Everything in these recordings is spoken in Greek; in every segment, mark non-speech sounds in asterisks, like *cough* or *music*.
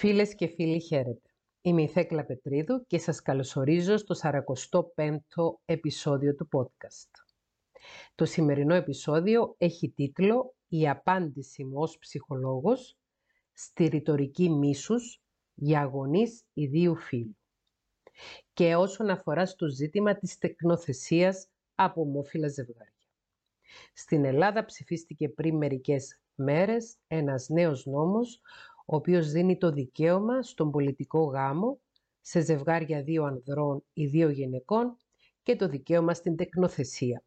Φίλες και φίλοι χαίρετε. Είμαι η Θέκλα Πετρίδου και σας καλωσορίζω στο 45ο επεισόδιο του podcast. Το σημερινό επεισόδιο έχει τίτλο «Η απάντηση μου ως ψυχολόγος στη ρητορική μίσους για αγωνείς ιδίου φίλου» και όσον αφορά στο ζήτημα της τεκνοθεσίας από ομόφυλα ζευγάρια. Στην Ελλάδα ψηφίστηκε πριν μερικές μέρες ένας νέος νόμος ο οποίος δίνει το δικαίωμα στον πολιτικό γάμο σε ζευγάρια δύο ανδρών ή δύο γυναικών και το δικαίωμα στην τεκνοθεσία.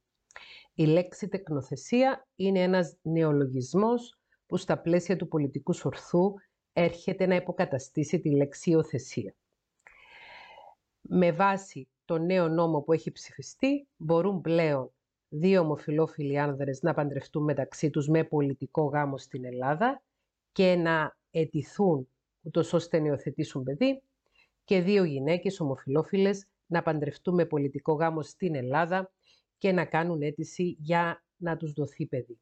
Η λέξη τεκνοθεσία είναι ένας νεολογισμός που στα πλαίσια του πολιτικού σορθού έρχεται να υποκαταστήσει τη λέξη υιοθεσία. Με βάση το νέο νόμο που έχει ψηφιστεί, μπορούν πλέον δύο ομοφιλόφιλοι άνδρες να παντρευτούν μεταξύ τους με πολιτικό γάμο στην Ελλάδα και να αιτηθούν ούτως ώστε να υιοθετήσουν παιδί και δύο γυναίκες ομοφιλόφιλες να παντρευτούν με πολιτικό γάμο στην Ελλάδα και να κάνουν αίτηση για να τους δοθεί παιδί.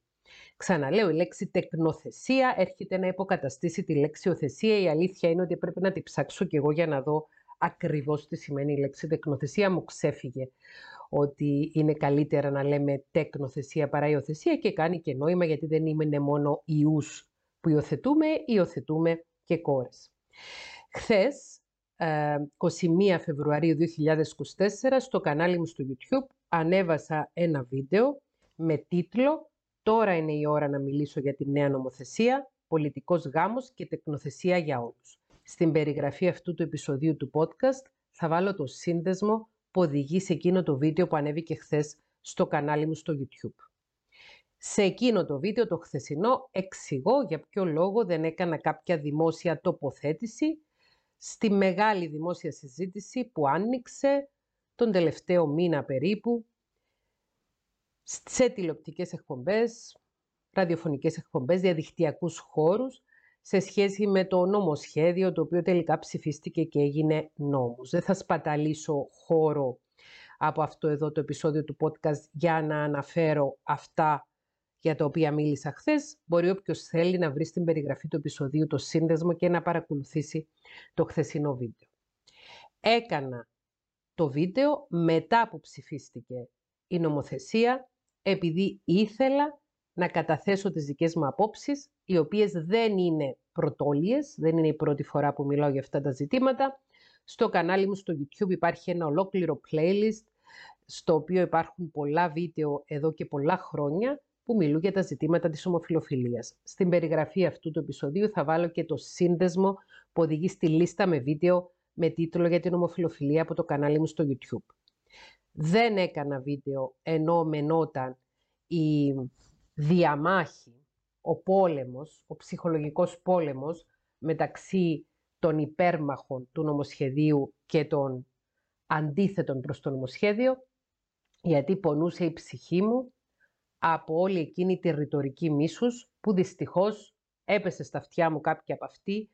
Ξαναλέω, η λέξη τεκνοθεσία έρχεται να υποκαταστήσει τη λέξη οθεσία. Η αλήθεια είναι ότι πρέπει να τη ψάξω κι εγώ για να δω ακριβώς τι σημαίνει η λέξη τεκνοθεσία. Μου ξέφυγε ότι είναι καλύτερα να λέμε τεκνοθεσία παρά υιοθεσία και κάνει και νόημα γιατί δεν είναι μόνο ιούς που υιοθετούμε, υιοθετούμε και κόρες. Χθες, 21 ε, Φεβρουαρίου 2024, στο κανάλι μου στο YouTube ανέβασα ένα βίντεο με τίτλο «Τώρα είναι η ώρα να μιλήσω για τη νέα νομοθεσία, πολιτικός γάμος και τεκνοθεσία για όλους». Στην περιγραφή αυτού του επεισοδίου του podcast θα βάλω το σύνδεσμο που οδηγεί σε εκείνο το βίντεο που ανέβηκε χθες στο κανάλι μου στο YouTube. Σε εκείνο το βίντεο το χθεσινό εξηγώ για ποιο λόγο δεν έκανα κάποια δημόσια τοποθέτηση στη μεγάλη δημόσια συζήτηση που άνοιξε τον τελευταίο μήνα περίπου σε τηλεοπτικές εκπομπές, ραδιοφωνικές εκπομπές, διαδικτυακούς χώρους σε σχέση με το νομοσχέδιο το οποίο τελικά ψηφίστηκε και έγινε νόμος. Δεν θα σπαταλήσω χώρο από αυτό εδώ το επεισόδιο του podcast για να αναφέρω αυτά για τα οποία μίλησα χθες, μπορεί όποιος θέλει να βρει στην περιγραφή του επεισοδίου το σύνδεσμο και να παρακολουθήσει το χθεσινό βίντεο. Έκανα το βίντεο μετά που ψηφίστηκε η νομοθεσία, επειδή ήθελα να καταθέσω τις δικές μου απόψεις, οι οποίες δεν είναι πρωτόλιες, δεν είναι η πρώτη φορά που μιλάω για αυτά τα ζητήματα. Στο κανάλι μου στο YouTube υπάρχει ένα ολόκληρο playlist, στο οποίο υπάρχουν πολλά βίντεο εδώ και πολλά χρόνια, που μιλούν για τα ζητήματα της ομοφιλοφιλίας. Στην περιγραφή αυτού του επεισοδίου θα βάλω και το σύνδεσμο που οδηγεί στη λίστα με βίντεο με τίτλο για την ομοφιλοφιλία από το κανάλι μου στο YouTube. Δεν έκανα βίντεο ενώ μενόταν η διαμάχη, ο πόλεμος, ο ψυχολογικός πόλεμος μεταξύ των υπέρμαχων του νομοσχεδίου και των αντίθετων προς το νομοσχέδιο, γιατί πονούσε η ψυχή μου από όλη εκείνη τη ρητορική μίσους που δυστυχώς έπεσε στα αυτιά μου κάποια από αυτή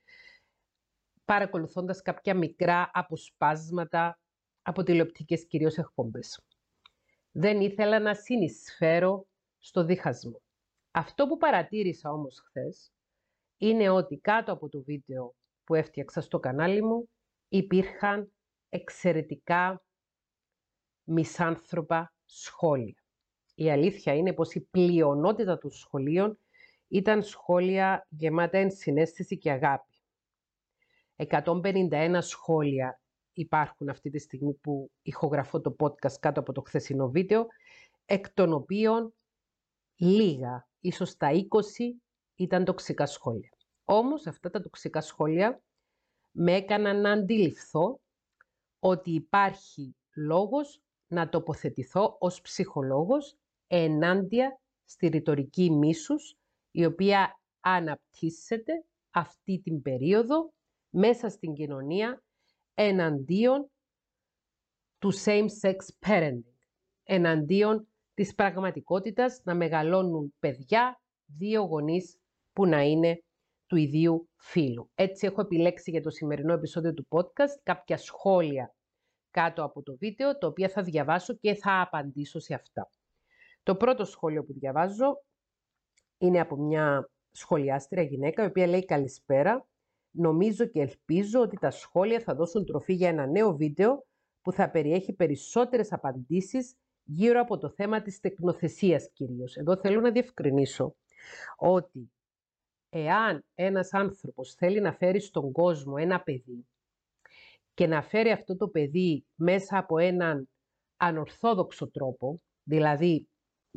παρακολουθώντας κάποια μικρά αποσπάσματα από τηλεοπτικές κυρίως εκπομπές. Δεν ήθελα να συνεισφέρω στο διχασμό. Αυτό που παρατήρησα όμως χθες είναι ότι κάτω από το βίντεο που έφτιαξα στο κανάλι μου υπήρχαν εξαιρετικά μισάνθρωπα σχόλια. Η αλήθεια είναι πως η πλειονότητα των σχολείων ήταν σχόλια γεμάτα ενσυναίσθηση και αγάπη. 151 σχόλια υπάρχουν αυτή τη στιγμή που ηχογραφώ το podcast κάτω από το χθεσινό βίντεο, εκ των οποίων λίγα, ίσως τα 20, ήταν τοξικά σχόλια. Όμως αυτά τα τοξικά σχόλια με έκαναν να αντιληφθώ ότι υπάρχει λόγος να τοποθετηθώ ως ψυχολόγος ενάντια στη ρητορική μίσους, η οποία αναπτύσσεται αυτή την περίοδο μέσα στην κοινωνία εναντίον του same-sex parenting, εναντίον της πραγματικότητας να μεγαλώνουν παιδιά δύο γονείς που να είναι του ιδίου φίλου. Έτσι έχω επιλέξει για το σημερινό επεισόδιο του podcast κάποια σχόλια κάτω από το βίντεο, τα οποία θα διαβάσω και θα απαντήσω σε αυτά. Το πρώτο σχόλιο που διαβάζω είναι από μια σχολιάστρια γυναίκα, η οποία λέει «Καλησπέρα, νομίζω και ελπίζω ότι τα σχόλια θα δώσουν τροφή για ένα νέο βίντεο που θα περιέχει περισσότερες απαντήσεις γύρω από το θέμα της τεκνοθεσίας κυρίως. Εδώ θέλω να διευκρινίσω ότι εάν ένας άνθρωπος θέλει να φέρει στον κόσμο ένα παιδί και να φέρει αυτό το παιδί μέσα από έναν ανορθόδοξο τρόπο, δηλαδή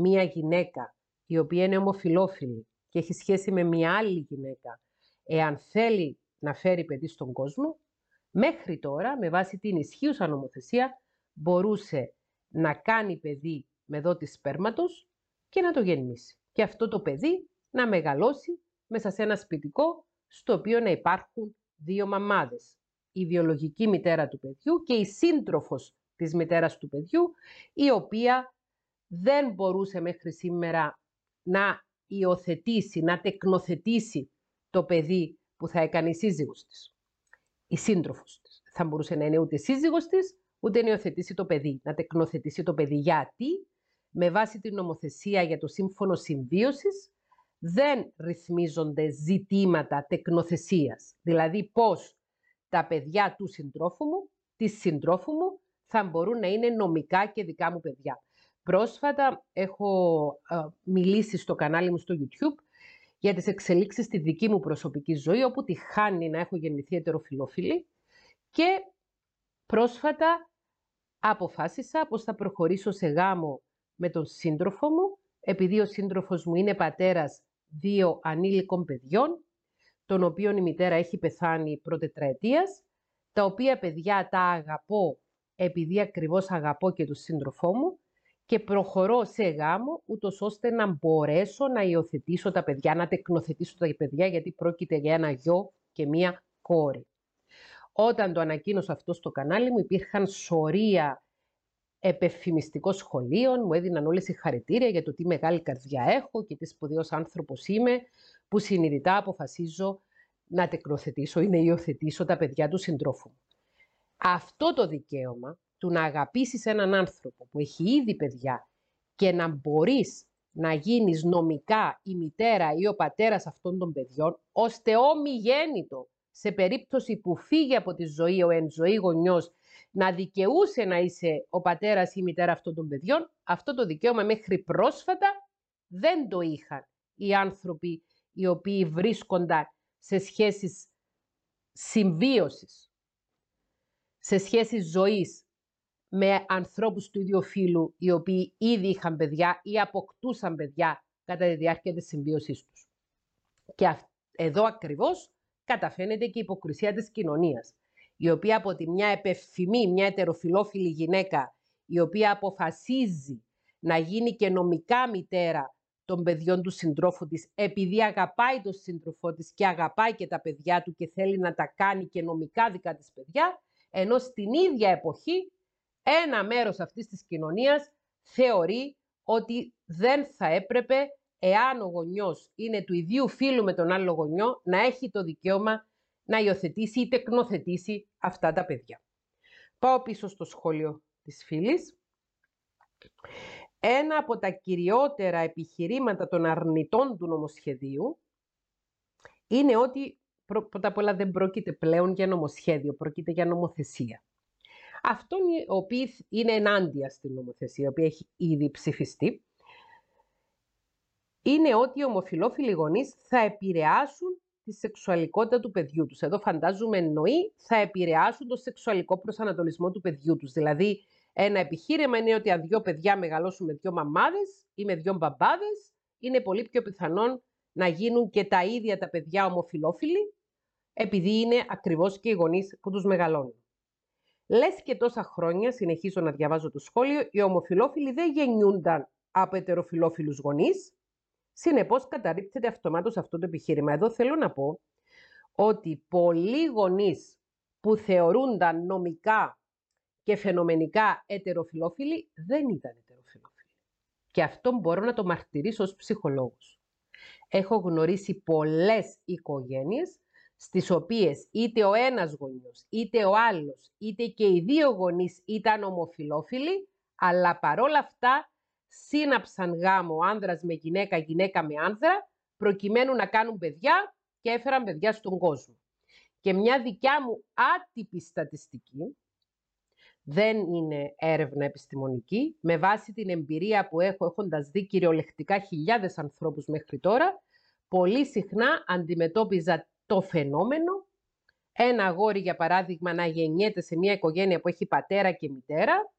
μία γυναίκα η οποία είναι ομοφιλόφιλη και έχει σχέση με μία άλλη γυναίκα, εάν θέλει να φέρει παιδί στον κόσμο, μέχρι τώρα, με βάση την ισχύουσα νομοθεσία, μπορούσε να κάνει παιδί με δότη σπέρματος και να το γεννήσει. Και αυτό το παιδί να μεγαλώσει μέσα σε ένα σπιτικό στο οποίο να υπάρχουν δύο μαμάδες. Η βιολογική μητέρα του παιδιού και η σύντροφος της μητέρας του παιδιού, η οποία δεν μπορούσε μέχρι σήμερα να υιοθετήσει, να τεκνοθετήσει το παιδί που θα έκανε η σύζυγος της, η σύντροφος της. Θα μπορούσε να είναι ούτε σύζυγος της, ούτε να υιοθετήσει το παιδί, να τεκνοθετήσει το παιδί. Γιατί, με βάση την νομοθεσία για το σύμφωνο συμβίωσης, δεν ρυθμίζονται ζητήματα τεκνοθεσίας. Δηλαδή πώς τα παιδιά του συντρόφου μου, της συντρόφου μου, θα μπορούν να είναι νομικά και δικά μου παιδιά. Πρόσφατα έχω μιλήσει στο κανάλι μου στο YouTube για τις εξελίξεις στη δική μου προσωπική ζωή, όπου τη χάνει να έχω γεννηθεί ετεροφιλόφιλη και πρόσφατα αποφάσισα πως θα προχωρήσω σε γάμο με τον σύντροφο μου, επειδή ο σύντροφος μου είναι πατέρας δύο ανήλικων παιδιών, τον οποίον η μητέρα έχει πεθάνει προτετραετίας, τα οποία παιδιά τα αγαπώ επειδή ακριβώς αγαπώ και τον σύντροφό μου και προχωρώ σε γάμο ούτως ώστε να μπορέσω να υιοθετήσω τα παιδιά, να τεκνοθετήσω τα παιδιά γιατί πρόκειται για ένα γιο και μία κόρη. Όταν το ανακοίνωσα αυτό στο κανάλι μου υπήρχαν σωρία επεφημιστικών σχολείων, μου έδιναν όλες οι χαρητήρια για το τι μεγάλη καρδιά έχω και τι σπουδαίος άνθρωπος είμαι, που συνειδητά αποφασίζω να τεκνοθετήσω ή να υιοθετήσω τα παιδιά του συντρόφου μου. Αυτό το δικαίωμα του να αγαπήσεις έναν άνθρωπο που έχει ήδη παιδιά και να μπορείς να γίνεις νομικά η μητέρα ή ο πατέρας αυτών των παιδιών, ώστε ομιγέννητο σε περίπτωση που φύγει από τη ζωή ο εν ζωή γονιός να δικαιούσε να είσαι ο πατέρας ή η μητέρα αυτών των παιδιών, αυτό το δικαίωμα μέχρι πρόσφατα δεν το είχαν οι άνθρωποι οι οποίοι βρίσκονταν σε σχέσεις συμβίωσης, σε σχέσεις ζωής με ανθρώπους του ίδιου φύλου οι οποίοι ήδη είχαν παιδιά ή αποκτούσαν παιδιά κατά τη διάρκεια της συμβίωσής τους. Και εδώ ακριβώς καταφαίνεται και η υποκρισία της κοινωνίας, η οποία από τη μια επεφημεί μια ετεροφιλόφιλη γυναίκα, η οποία αποφασίζει να γίνει και νομικά μητέρα των παιδιών του συντρόφου της, επειδή αγαπάει τον σύντροφό της και αγαπάει και τα παιδιά του και θέλει να τα κάνει και νομικά δικά της παιδιά, ενώ στην ίδια εποχή ένα μέρος αυτής της κοινωνίας θεωρεί ότι δεν θα έπρεπε, εάν ο γονιός είναι του ιδίου φίλου με τον άλλο γονιό, να έχει το δικαίωμα να υιοθετήσει ή τεκνοθετήσει αυτά τα παιδιά. Πάω πίσω στο σχόλιο της φίλης. Ένα από τα κυριότερα επιχειρήματα των αρνητών του νομοσχεδίου είναι ότι πρώτα απ' όλα δεν πρόκειται πλέον για νομοσχέδιο, πρόκειται για νομοθεσία. Αυτόν ο οποίος είναι ενάντια στην νομοθεσία, η οποία έχει ήδη ψηφιστεί, είναι ότι οι ομοφιλόφιλοι γονείς θα επηρεάσουν τη σεξουαλικότητα του παιδιού τους. Εδώ φαντάζομαι εννοεί θα επηρεάσουν το σεξουαλικό προσανατολισμό του παιδιού τους. Δηλαδή, ένα επιχείρημα είναι ότι αν δύο παιδιά μεγαλώσουν με δύο μαμάδες ή με δύο μπαμπάδες, είναι πολύ πιο πιθανόν να γίνουν και τα ίδια τα παιδιά ομοφιλόφιλοι, επειδή είναι ακριβώς και οι γονείς που τους μεγαλώνουν. Λες και τόσα χρόνια, συνεχίζω να διαβάζω το σχόλιο, οι ομοφιλόφιλοι δεν γεννιούνταν από ετεροφιλόφιλους γονείς. Συνεπώς καταρρύπτεται αυτομάτως αυτό το επιχείρημα. Εδώ θέλω να πω ότι πολλοί γονείς που θεωρούνταν νομικά και φαινομενικά ετεροφιλόφιλοι δεν ήταν ετεροφιλόφιλοι. Και αυτό μπορώ να το μαρτυρήσω ως ψυχολόγος. Έχω γνωρίσει πολλές οικογένειες στις οποίες είτε ο ένας γονιός, είτε ο άλλος, είτε και οι δύο γονείς ήταν ομοφιλόφιλοι, αλλά παρόλα αυτά σύναψαν γάμο άνδρας με γυναίκα, γυναίκα με άνδρα, προκειμένου να κάνουν παιδιά και έφεραν παιδιά στον κόσμο. και μια δικιά μου άτυπη στατιστική, δεν είναι έρευνα επιστημονική, με βάση την εμπειρία που έχω έχοντας δει κυριολεκτικά χιλιάδες ανθρώπους μέχρι τώρα, πολύ συχνά αντιμετώπιζα το φαινόμενο. Ένα αγόρι, για παράδειγμα, να γεννιέται σε μια οικογένεια που έχει πατέρα και μητέρα,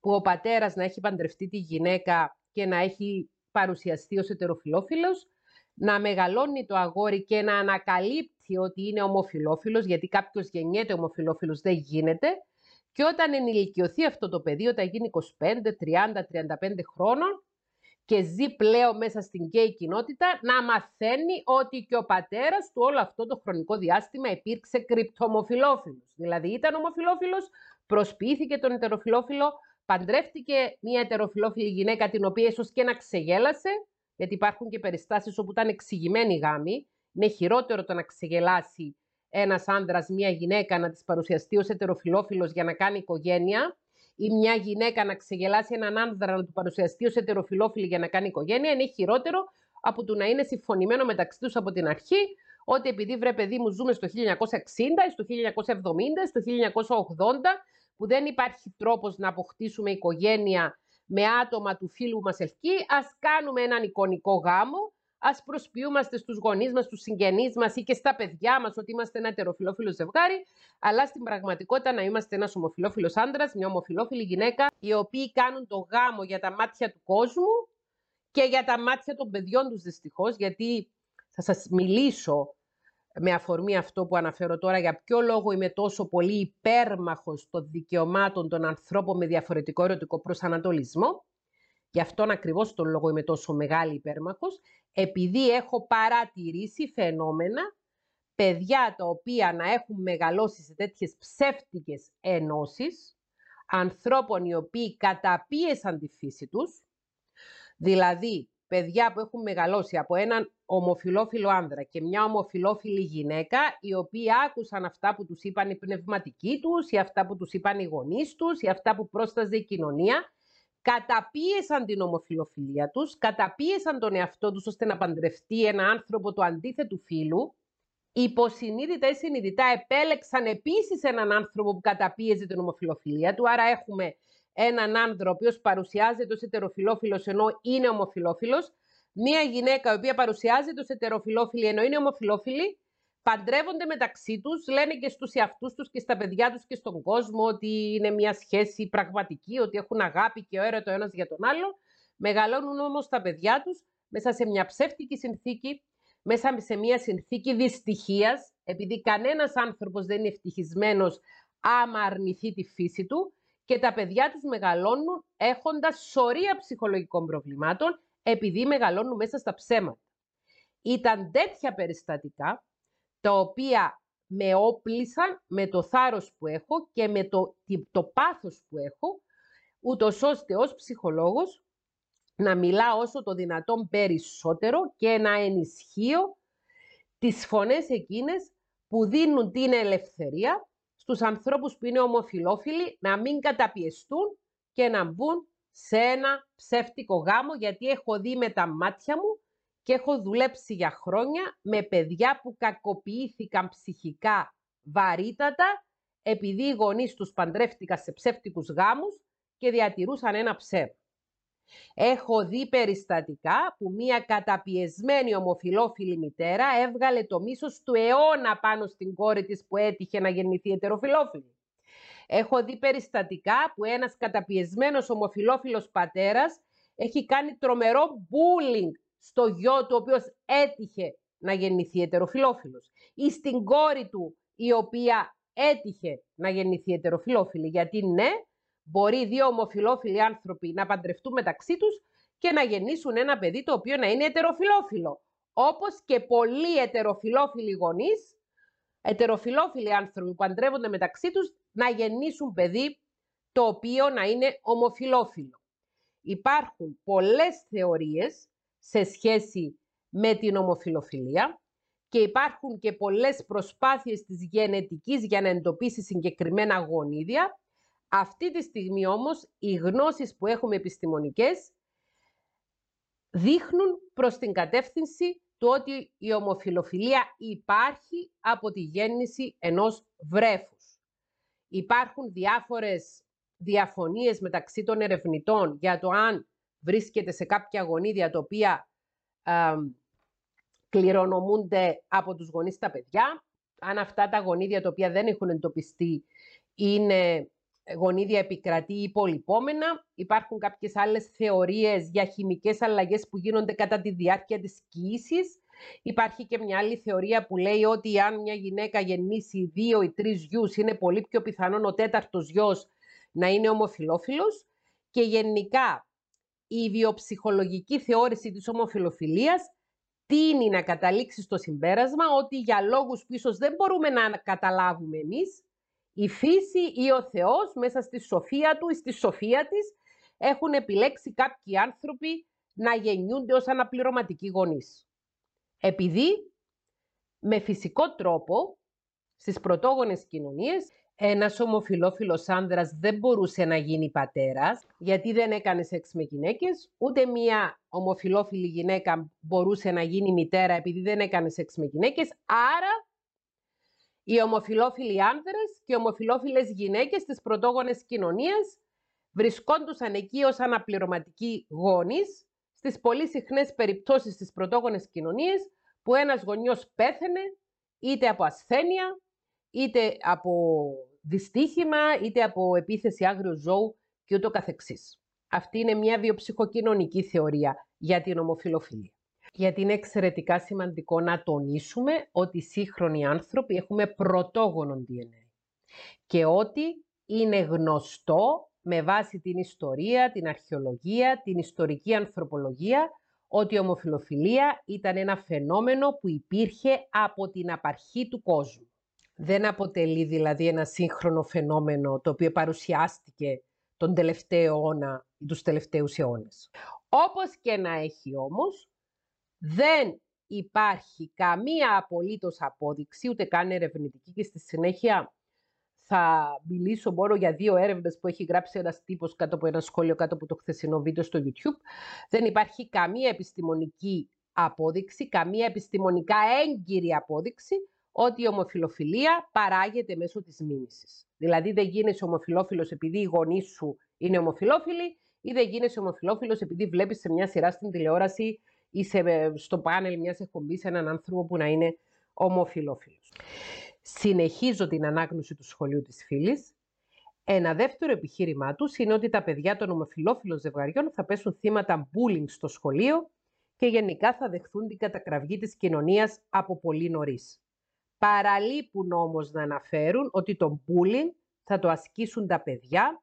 που ο πατέρας να έχει παντρευτεί τη γυναίκα και να έχει παρουσιαστεί ως ετεροφιλόφιλος, να μεγαλώνει το αγόρι και να ανακαλύπτει ότι είναι ομοφιλόφιλος, γιατί κάποιος γεννιέται ομοφιλόφιλος δεν γίνεται, και όταν ενηλικιωθεί αυτό το παιδί, όταν γίνει 25, 30, 35 χρόνων, και ζει πλέον μέσα στην γκέι κοινότητα να μαθαίνει ότι και ο πατέρας του όλο αυτό το χρονικό διάστημα υπήρξε κρυπτομοφιλόφιλος. Δηλαδή ήταν ομοφιλόφιλος, προσποιήθηκε τον ετεροφιλόφιλο, παντρεύτηκε μια ετεροφιλόφιλη γυναίκα την οποία ίσως και να ξεγέλασε, γιατί υπάρχουν και περιστάσεις όπου ήταν εξηγημένη γάμη. Είναι χειρότερο το να ξεγελάσει ένας άντρας μια γυναίκα να της παρουσιαστεί ως ετεροφιλόφιλος για να κάνει οικογένεια, ή μια γυναίκα να ξεγελάσει έναν άνδρα να του παρουσιαστεί ως ετεροφιλόφιλη για να κάνει οικογένεια, είναι χειρότερο από το να είναι συμφωνημένο μεταξύ τους από την αρχή ότι επειδή βρε παιδί μου ζούμε στο 1960, στο 1970, στο 1980, που δεν υπάρχει τρόπος να αποκτήσουμε οικογένεια με άτομα του φίλου μας ελκύ, ας κάνουμε έναν εικονικό γάμο, ας προσποιούμαστε στους γονείς μας, στους συγγενείς μας ή και στα παιδιά μας ότι είμαστε ένα ετεροφιλόφιλο ζευγάρι, αλλά στην πραγματικότητα να είμαστε ένας ομοφιλόφιλος άντρας, μια ομοφιλόφιλη γυναίκα, οι οποίοι κάνουν το γάμο για τα μάτια του κόσμου και για τα μάτια των παιδιών τους δυστυχώς, γιατί θα σας μιλήσω με αφορμή αυτό που αναφέρω τώρα, για ποιο λόγο είμαι τόσο πολύ υπέρμαχος των δικαιωμάτων των ανθρώπων με διαφορετικό ερωτικό προσανατολισμό. Γι' αυτόν ακριβώς τον λόγο είμαι τόσο μεγάλη υπέρμαχος, επειδή έχω παρατηρήσει φαινόμενα παιδιά τα οποία να έχουν μεγαλώσει σε τέτοιες ψεύτικες ενώσεις, ανθρώπων οι οποίοι καταπίεσαν τη φύση τους, δηλαδή παιδιά που έχουν μεγαλώσει από έναν ομοφιλόφιλο άνδρα και μια ομοφιλόφιλη γυναίκα, οι οποίοι άκουσαν αυτά που τους είπαν οι πνευματικοί τους, ή αυτά που τους είπαν οι γονείς τους, ή αυτά που πρόσταζε η κοινωνία, καταπίεσαν την ομοφιλοφιλία τους, καταπίεσαν τον εαυτό τους ώστε να παντρευτεί ένα άνθρωπο του αντίθετου φίλου, υποσυνείδητα ή συνειδητά επέλεξαν επίσης έναν άνθρωπο που καταπίεζε την ομοφιλοφιλία του, άρα έχουμε έναν άνδρο ο οποίος παρουσιάζεται ως ετεροφιλόφιλος ενώ είναι ομοφιλόφιλος, μία γυναίκα η οποία παρουσιάζεται ως ετεροφιλόφιλη ενώ είναι ομοφιλόφιλη, παντρεύονται μεταξύ τους, λένε και στους εαυτούς τους και στα παιδιά τους και στον κόσμο ότι είναι μια σχέση πραγματική, ότι έχουν αγάπη και έρωτα ο ένας για τον άλλο. Μεγαλώνουν όμως τα παιδιά τους μέσα σε μια ψεύτικη συνθήκη, μέσα σε μια συνθήκη δυστυχίας, επειδή κανένας άνθρωπος δεν είναι ευτυχισμένος άμα αρνηθεί τη φύση του και τα παιδιά τους μεγαλώνουν έχοντας σωρία ψυχολογικών προβλημάτων επειδή μεγαλώνουν μέσα στα ψέματα. Ήταν τέτοια περιστατικά τα οποία με όπλησαν με το θάρρος που έχω και με το, το πάθος που έχω, ούτως ώστε ως ψυχολόγος να μιλάω όσο το δυνατόν περισσότερο και να ενισχύω τις φωνές εκείνες που δίνουν την ελευθερία στους ανθρώπους που είναι ομοφιλόφιλοι να μην καταπιεστούν και να μπουν σε ένα ψεύτικο γάμο, γιατί έχω δει με τα μάτια μου και έχω δουλέψει για χρόνια με παιδιά που κακοποιήθηκαν ψυχικά βαρύτατα επειδή οι γονείς τους παντρεύτηκαν σε ψεύτικους γάμους και διατηρούσαν ένα ψεύδο. Έχω δει περιστατικά που μία καταπιεσμένη ομοφιλόφιλη μητέρα έβγαλε το μίσος του αιώνα πάνω στην κόρη της που έτυχε να γεννηθεί ετεροφιλόφιλη. Έχω δει περιστατικά που ένας καταπιεσμένος ομοφιλόφιλος πατέρας έχει κάνει τρομερό bullying στο γιο του ο οποίος έτυχε να γεννηθεί ετεροφιλόφιλος ή στην κόρη του η οποία έτυχε να γεννηθεί ετεροφιλόφιλη. Γιατί ναι, μπορεί δύο ομοφιλόφιλοι άνθρωποι να παντρευτούν μεταξύ τους και να γεννήσουν ένα παιδί το οποίο να είναι ετεροφιλόφιλο. Όπως και πολλοί ετεροφιλόφιλοι γονείς, ετεροφιλόφιλοι άνθρωποι που παντρεύονται μεταξύ τους, να γεννήσουν παιδί το οποίο να είναι ομοφιλόφιλο. Υπάρχουν πολλές θεωρίες σε σχέση με την ομοφιλοφιλία και υπάρχουν και πολλές προσπάθειες της γενετικής για να εντοπίσει συγκεκριμένα γονίδια. Αυτή τη στιγμή όμως οι γνώσεις που έχουμε επιστημονικές δείχνουν προς την κατεύθυνση του ότι η ομοφιλοφιλία υπάρχει από τη γέννηση ενός βρέφους. Υπάρχουν διάφορες διαφωνίες μεταξύ των ερευνητών για το αν βρίσκεται σε κάποια γονίδια τα οποία ε, κληρονομούνται από τους γονείς τα παιδιά. Αν αυτά τα γονίδια τα οποία δεν έχουν εντοπιστεί είναι γονίδια επικρατεί ή πολυπόμενα. Υπάρχουν κάποιες άλλες θεωρίες για χημικές αλλαγές που γίνονται κατά τη διάρκεια της κοίησης. Υπάρχει και μια άλλη θεωρία που λέει ότι αν μια γυναίκα γεννήσει δύο ή τρεις γιους είναι πολύ πιο πιθανόν ο τέταρτος γιος να είναι ομοφιλόφιλος και γενικά η βιοψυχολογική θεώρηση της ομοφιλοφιλίας τίνει να καταλήξει στο συμπέρασμα ότι για λόγους που ίσως δεν μπορούμε να καταλάβουμε εμείς, η φύση ή ο Θεός μέσα στη σοφία του ή στη σοφία της έχουν επιλέξει κάποιοι άνθρωποι να γεννιούνται ως αναπληρωματικοί γονείς. Επειδή με φυσικό τρόπο στις πρωτόγονες κοινωνίες ένας ομοφιλόφιλος άνδρας δεν μπορούσε να γίνει πατέρας γιατί δεν έκανε σεξ με γυναίκες, ούτε μία ομοφιλόφιλη γυναίκα μπορούσε να γίνει μητέρα επειδή δεν έκανε σεξ με γυναίκες, άρα οι ομοφιλόφιλοι άνδρες και οι ομοφιλόφιλες γυναίκες της πρωτόγονες κοινωνίας βρισκόντουσαν εκεί ως αναπληρωματικοί γόνεις στις πολύ συχνές περιπτώσεις της πρωτόγονες κοινωνίες που ένας γονιός πέθαινε είτε από ασθένεια, είτε από δυστύχημα, είτε από επίθεση άγριου ζώου και ούτω καθεξής. Αυτή είναι μια βιοψυχοκοινωνική θεωρία για την ομοφιλοφιλία. Γιατί είναι εξαιρετικά σημαντικό να τονίσουμε ότι οι σύγχρονοι άνθρωποι έχουμε πρωτόγονο DNA και ότι είναι γνωστό με βάση την ιστορία, την αρχαιολογία, την ιστορική ανθρωπολογία ότι η ομοφιλοφιλία ήταν ένα φαινόμενο που υπήρχε από την απαρχή του κόσμου. Δεν αποτελεί δηλαδή ένα σύγχρονο φαινόμενο το οποίο παρουσιάστηκε τον τελευταίο αιώνα ή τους τελευταίους αιώνες. Όπως και να έχει όμως, δεν υπάρχει καμία απολύτως απόδειξη, ούτε καν ερευνητική και στη συνέχεια θα μιλήσω μόνο για δύο έρευνες που έχει γράψει ένας τύπος κάτω από ένα σχόλιο κάτω από το χθεσινό βίντεο στο YouTube. Δεν υπάρχει καμία επιστημονική απόδειξη, καμία επιστημονικά έγκυρη απόδειξη ότι η ομοφιλοφιλία παράγεται μέσω της μίμησης. Δηλαδή δεν γίνεσαι ομοφιλόφιλος επειδή οι γονείς σου είναι ομοφιλόφιλοι ή δεν γίνεσαι ομοφιλόφιλος επειδή βλέπεις σε μια σειρά στην τηλεόραση ή σε, στο πάνελ μιας εκπομπής έναν άνθρωπο που να είναι ομοφιλόφιλος. Συνεχίζω την ανάγνωση του σχολείου της φίλης. Ένα δεύτερο επιχείρημά τους είναι ότι τα παιδιά των ομοφιλόφιλων ζευγαριών θα πέσουν θύματα bullying στο σχολείο και γενικά θα δεχθούν την κατακραυγή της κοινωνίας από πολύ νωρίς. Παραλείπουν όμως να αναφέρουν ότι το bullying θα το ασκήσουν τα παιδιά,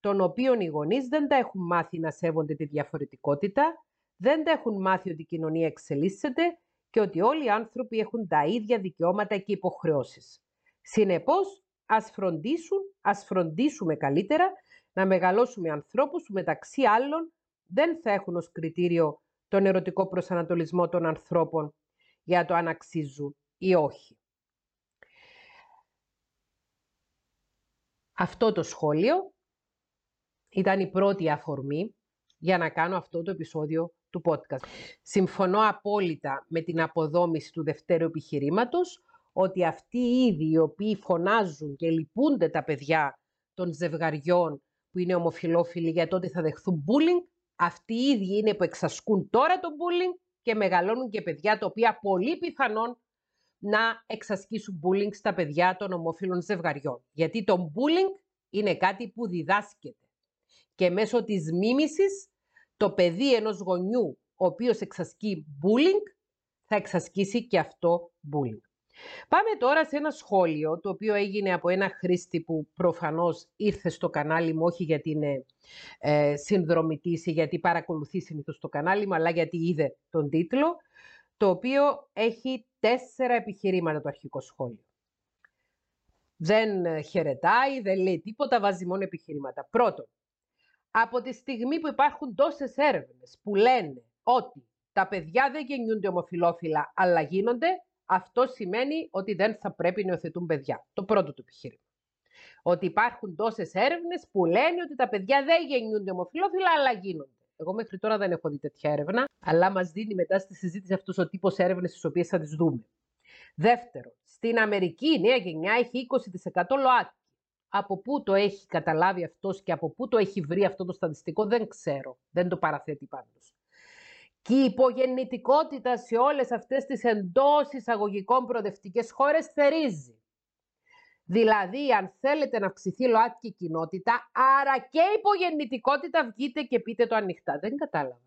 των οποίων οι γονείς δεν τα έχουν μάθει να σέβονται τη διαφορετικότητα, δεν τα έχουν μάθει ότι η κοινωνία εξελίσσεται και ότι όλοι οι άνθρωποι έχουν τα ίδια δικαιώματα και υποχρεώσεις. Συνεπώς, ας φροντίσουν, ας φροντίσουμε καλύτερα να μεγαλώσουμε ανθρώπους που μεταξύ άλλων δεν θα έχουν ως κριτήριο τον ερωτικό προσανατολισμό των ανθρώπων για το αν αξίζουν ή όχι. Αυτό το σχόλιο ήταν η πρώτη αφορμή για να κάνω αυτό το επεισόδιο του podcast. Συμφωνώ απόλυτα με την αποδόμηση του δευτέρου επιχειρήματος ότι αυτοί ήδη οι οποίοι φωνάζουν και λυπούνται τα παιδιά των ζευγαριών που είναι ομοφιλόφιλοι για το ότι θα δεχθούν bullying, αυτοί οι ίδιοι είναι που εξασκούν τώρα το bullying και μεγαλώνουν και παιδιά τα οποία πολύ πιθανόν να εξασκήσουν bullying στα παιδιά των ομόφυλων ζευγαριών. Γιατί το bullying είναι κάτι που διδάσκεται. Και μέσω της μίμησης, το παιδί ενός γονιού, ο οποίος εξασκεί bullying, θα εξασκήσει και αυτό bullying. Πάμε τώρα σε ένα σχόλιο, το οποίο έγινε από ένα χρήστη που προφανώς ήρθε στο κανάλι μου, όχι γιατί είναι ε, συνδρομητής ή γιατί παρακολουθεί συνήθως το κανάλι μου, αλλά γιατί είδε τον τίτλο, το οποίο έχει τέσσερα επιχειρήματα το αρχικό σχόλιο. Δεν ε, χαιρετάει, δεν λέει τίποτα, βάζει μόνο επιχειρήματα. Πρώτον, από τη στιγμή που υπάρχουν τόσες έρευνες που λένε ότι τα παιδιά δεν γεννιούνται ομοφιλόφιλα, αλλά γίνονται, αυτό σημαίνει ότι δεν θα πρέπει να υιοθετούν παιδιά. Το πρώτο του επιχείρημα. Ότι υπάρχουν τόσες έρευνες που λένε ότι τα παιδιά δεν γεννιούνται ομοφιλόφιλα, αλλά γίνονται. Εγώ μέχρι τώρα δεν έχω δει τέτοια έρευνα, αλλά μας δίνει μετά στη συζήτηση αυτός ο τύπος έρευνες, τις οποίες θα τις δούμε. Δεύτερο, στην Αμερική η νέα γενιά έχει 20% ΛΟΑΤΚΙ. Από πού το έχει καταλάβει αυτός και από πού το έχει βρει αυτό το στατιστικό δεν ξέρω. Δεν το παραθέτει πάντως. Και η υπογεννητικότητα σε όλες αυτές τις εντός εισαγωγικών προοδευτικές χώρες θερίζει. Δηλαδή, αν θέλετε να αυξηθεί η ΛΟΑΤΚΙ κοινότητα, άρα και η υπογεννητικότητα βγείτε και πείτε το ανοιχτά. Δεν κατάλαβα.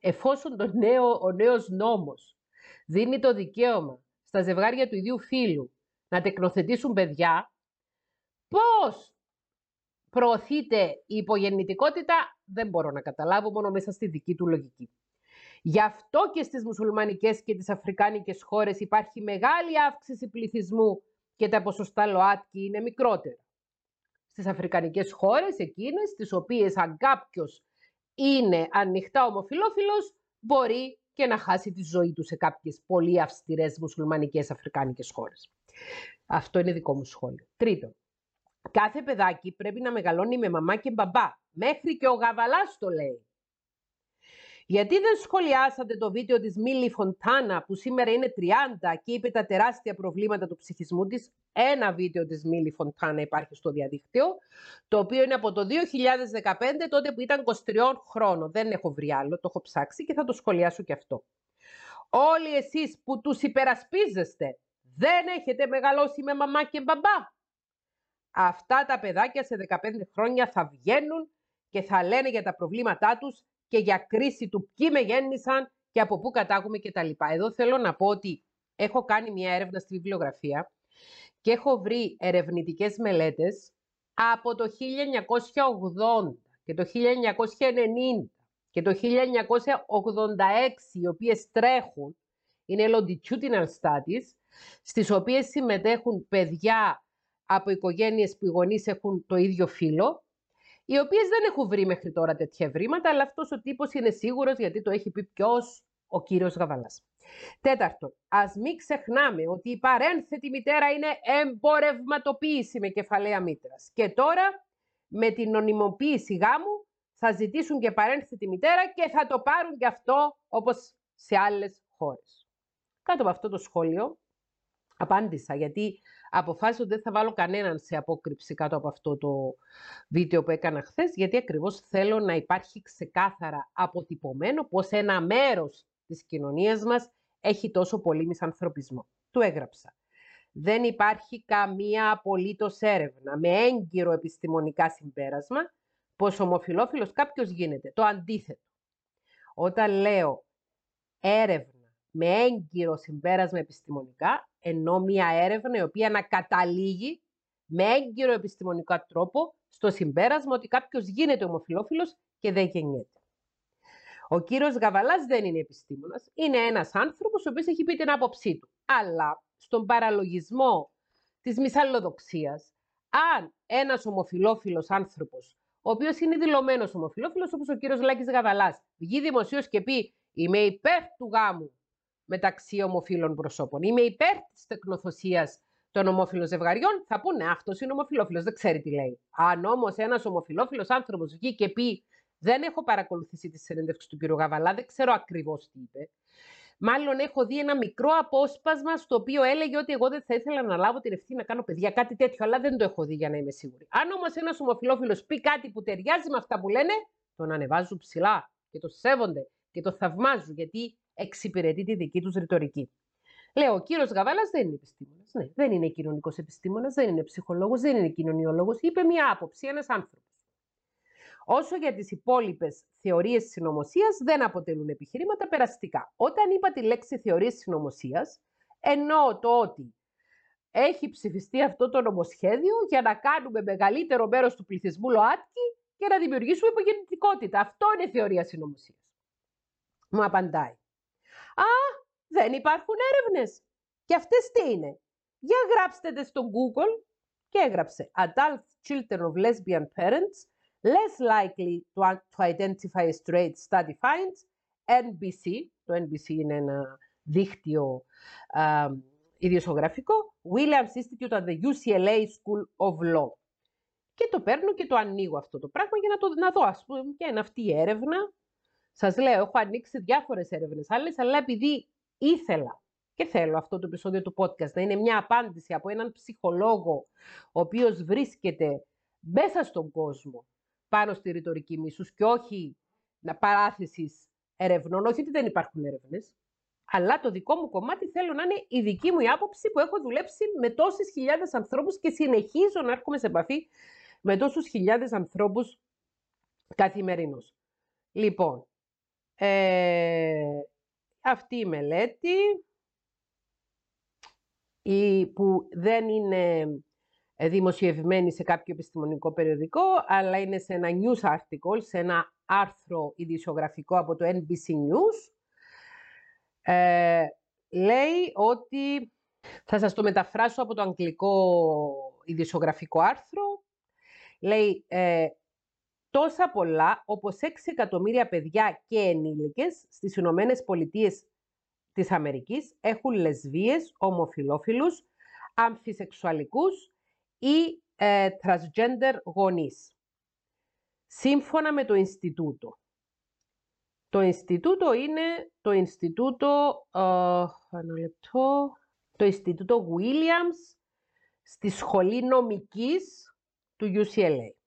Εφόσον το νέο, ο νέος νόμος δίνει το δικαίωμα στα ζευγάρια του ίδιου φίλου να τεκνοθετήσουν παιδιά, πώς προωθείται η υπογεννητικότητα, δεν μπορώ να καταλάβω μόνο μέσα στη δική του λογική. Γι' αυτό και στις μουσουλμανικές και τις αφρικάνικες χώρες υπάρχει μεγάλη αύξηση πληθυσμού και τα ποσοστά ΛΟΑΤΚΙ είναι μικρότερα. Στις αφρικανικές χώρες, εκείνες τις οποίες αν κάποιος είναι ανοιχτά ομοφιλόφιλος, μπορεί και να χάσει τη ζωή του σε κάποιες πολύ αυστηρές μουσουλμανικές αφρικάνικες χώρες. Αυτό είναι δικό μου σχόλιο. Τρίτον, κάθε παιδάκι πρέπει να μεγαλώνει με μαμά και μπαμπά. Μέχρι και ο Γαβαλάς το λέει. Γιατί δεν σχολιάσατε το βίντεο της Μίλη Φοντάνα που σήμερα είναι 30 και είπε τα τεράστια προβλήματα του ψυχισμού της; Ένα βίντεο της Μίλη Φοντάνα υπάρχει στο διαδίκτυο, το οποίο είναι από το 2015 τότε που ήταν 23 χρόνων. Δεν έχω βρει άλλο, το έχω ψάξει και θα το σχολιάσω και αυτό. Όλοι εσείς που τους υπερασπίζεστε δεν έχετε μεγαλώσει με μαμά και μπαμπά. Αυτά τα παιδάκια σε 15 χρόνια θα βγαίνουν και θα λένε για τα προβλήματά τους και για κρίση του ποιοι με γέννησαν και από πού κατάγουμε κτλ. Εδώ θέλω να πω ότι έχω κάνει μια έρευνα στη βιβλιογραφία και έχω βρει ερευνητικές μελέτες από το 1980 και το 1990 και το 1986, οι οποίες τρέχουν, είναι longitudinal studies, στις οποίες συμμετέχουν παιδιά από οικογένειες που οι γονείς έχουν το ίδιο φύλλο οι οποίες δεν έχουν βρει μέχρι τώρα τέτοια ευρήματα, αλλά αυτός ο τύπος είναι σίγουρος γιατί το έχει πει ποιος ο κύριος Γαβαλάς. Τέταρτον, ας μην ξεχνάμε ότι η παρένθετη μητέρα είναι εμπορευματοποίηση με κεφαλαία μήτρας. Και τώρα, με την νομιμοποίηση γάμου, θα ζητήσουν και παρένθετη μητέρα και θα το πάρουν και αυτό όπως σε άλλες χώρες. Κάτω από αυτό το σχόλιο, απάντησα γιατί αποφάσισα ότι δεν θα βάλω κανέναν σε απόκρυψη κάτω από αυτό το βίντεο που έκανα χθες, γιατί ακριβώς θέλω να υπάρχει ξεκάθαρα αποτυπωμένο πως ένα μέρος της κοινωνίας μας έχει τόσο πολύ μισανθρωπισμό. Του έγραψα. Δεν υπάρχει καμία απολύτως έρευνα με έγκυρο επιστημονικά συμπέρασμα πως ομοφιλόφιλος κάποιος γίνεται. Το αντίθετο. Όταν λέω έρευνα με έγκυρο συμπέρασμα επιστημονικά, ενώ μια έρευνα η οποία να καταλήγει με έγκυρο επιστημονικό τρόπο στο συμπέρασμα ότι κάποιος γίνεται ομοφιλόφιλος και δεν γεννιέται. Ο κύριος Γαβαλάς δεν είναι επιστήμονας. Είναι ένας άνθρωπος ο οποίος έχει πει την άποψή του. Αλλά στον παραλογισμό της μυσαλλοδοξίας, αν ένας ομοφιλόφιλο άνθρωπος, ο οποίος είναι δηλωμένος ομοφιλόφιλο, όπως ο κύριος Λάκης Γαβαλάς, βγει δημοσίως και πει Είμαι υπέρ του γάμου μεταξύ ομοφύλων προσώπων. Είμαι υπέρ της τεκνοθοσία των ομόφυλων ζευγαριών. Θα πούνε αυτός είναι ομοφυλόφιλος, δεν ξέρει τι λέει. Αν όμως ένας ομοφυλόφιλος άνθρωπος βγει και πει Δεν έχω παρακολουθήσει τη συνέντευξη του κ. Γαβαλά, δεν ξέρω ακριβώς τι είπε. Μάλλον έχω δει ένα μικρό απόσπασμα στο οποίο έλεγε ότι εγώ δεν θα ήθελα να λάβω την ευθύνη να κάνω παιδιά, κάτι τέτοιο, αλλά δεν το έχω δει για να είμαι σίγουρη. Αν όμως ένας ομοφυλόφιλος πει κάτι που ταιριάζει με αυτά που λένε, τον ανεβάζουν ψηλά και το σέβονται και το θαυμάζουν, γιατί εξυπηρετεί τη δική τους ρητορική. Λέω, ο κύριος Γαβάλας δεν είναι επιστήμονας. Ναι, δεν είναι κοινωνικός επιστήμονας, δεν είναι ψυχολόγος, δεν είναι κοινωνιολόγος. Είπε μία άποψη, ένας άνθρωπος. Όσο για τις υπόλοιπες θεωρίες συνωμοσίας, δεν αποτελούν επιχειρήματα περαστικά. Όταν είπα τη λέξη θεωρίες συνωμοσίας, εννοώ το ότι έχει ψηφιστεί αυτό το νομοσχέδιο για να κάνουμε μεγαλύτερο μέρος του πληθυσμού ΛΟΑΤΚΙ και να δημιουργήσουμε υπογεννητικότητα. Αυτό είναι θεωρία συνωμοσίας. Μου απαντάει. Α, δεν υπάρχουν έρευνες. Και αυτές τι είναι; Για γράψτε τες στο Google και έγραψε Adult children of lesbian parents less likely to, identify a straight study finds NBC. Το NBC είναι ένα δίκτυο uh, ιδιοσιογραφικό. Williams Institute at the UCLA School of Law. Και το παίρνω και το ανοίγω αυτό το πράγμα για να το να δω, ας πούμε, και είναι αυτή η έρευνα Σας λέω, έχω ανοίξει διάφορες έρευνες άλλες, αλλά επειδή ήθελα και θέλω αυτό το επεισόδιο του podcast να είναι μια απάντηση από έναν ψυχολόγο ο οποίος βρίσκεται μέσα στον κόσμο πάνω στη ρητορική μίσους και όχι να παράθεσης ερευνών, όχι ότι δεν υπάρχουν έρευνες, αλλά το δικό μου κομμάτι θέλω να είναι η δική μου άποψη που έχω δουλέψει με τόσες χιλιάδες ανθρώπους και συνεχίζω να έρχομαι σε επαφή με τόσους χιλιάδες ανθρώπους καθημερινώς. Λοιπόν, ε, αυτή η μελέτη η, που δεν είναι δημοσιευμένη σε κάποιο επιστημονικό περιοδικό, αλλά είναι σε ένα news article, σε ένα άρθρο ειδησιογραφικό από το NBC News, ε, λέει ότι, θα σας το μεταφράσω από το αγγλικό ειδησιογραφικό άρθρο, λέει ε, τόσα πολλά όπως 6 εκατομμύρια παιδιά και ενήλικες στις Ηνωμένες Πολιτείες της Αμερικής έχουν λεσβίες, ομοφιλόφιλους, αμφισεξουαλικούς ή ε, transgender γονείς. Σύμφωνα με το Ινστιτούτο. Το Ινστιτούτο είναι το Ινστιτούτο, uh, το Ινστιτούτο Williams στη Σχολή Νομικής του UCLA.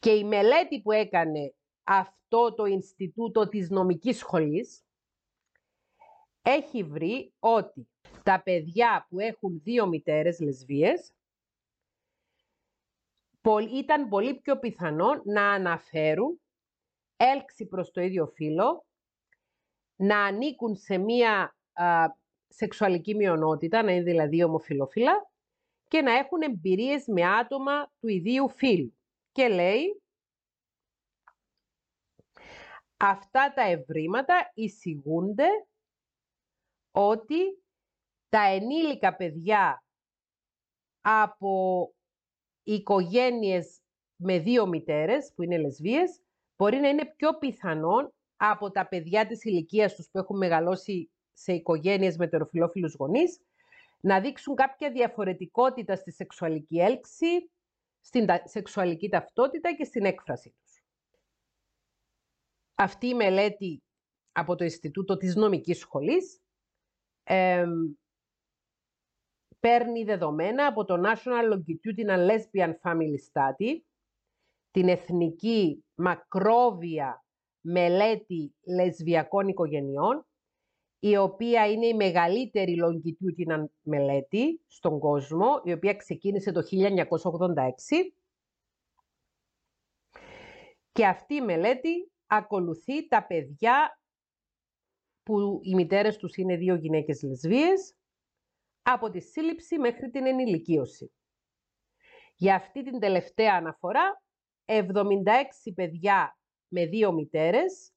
Και η μελέτη που έκανε αυτό το Ινστιτούτο της Νομικής Σχολής έχει βρει ότι τα παιδιά που έχουν δύο μητέρες λεσβίες ήταν πολύ πιο πιθανό να αναφέρουν έλξη προς το ίδιο φύλλο, να ανήκουν σε μία σεξουαλική μειονότητα, να είναι δηλαδή ομοφιλόφιλα, και να έχουν εμπειρίες με άτομα του ιδίου φύλου. Και λέει, αυτά τα ευρήματα εισηγούνται ότι τα ενήλικα παιδιά από οικογένειες με δύο μητέρες, που είναι λεσβίες, μπορεί να είναι πιο πιθανόν από τα παιδιά της ηλικίας τους που έχουν μεγαλώσει σε οικογένειες με τεροφιλόφιλους γονείς, να δείξουν κάποια διαφορετικότητα στη σεξουαλική έλξη, στην σεξουαλική ταυτότητα και στην έκφραση τους. Αυτή η μελέτη από το Ινστιτούτο της Νομικής Σχολής παίρνει δεδομένα από το National Longitudinal Lesbian Family Study, την εθνική μακρόβια μελέτη λεσβιακών οικογενειών, η οποία είναι η μεγαλύτερη longitudinal μελέτη στον κόσμο, η οποία ξεκίνησε το 1986. Και αυτή η μελέτη ακολουθεί τα παιδιά που οι μητέρες τους είναι δύο γυναίκες λεσβίες, από τη σύλληψη μέχρι την ενηλικίωση. Για αυτή την τελευταία αναφορά, 76 παιδιά με δύο μητέρες,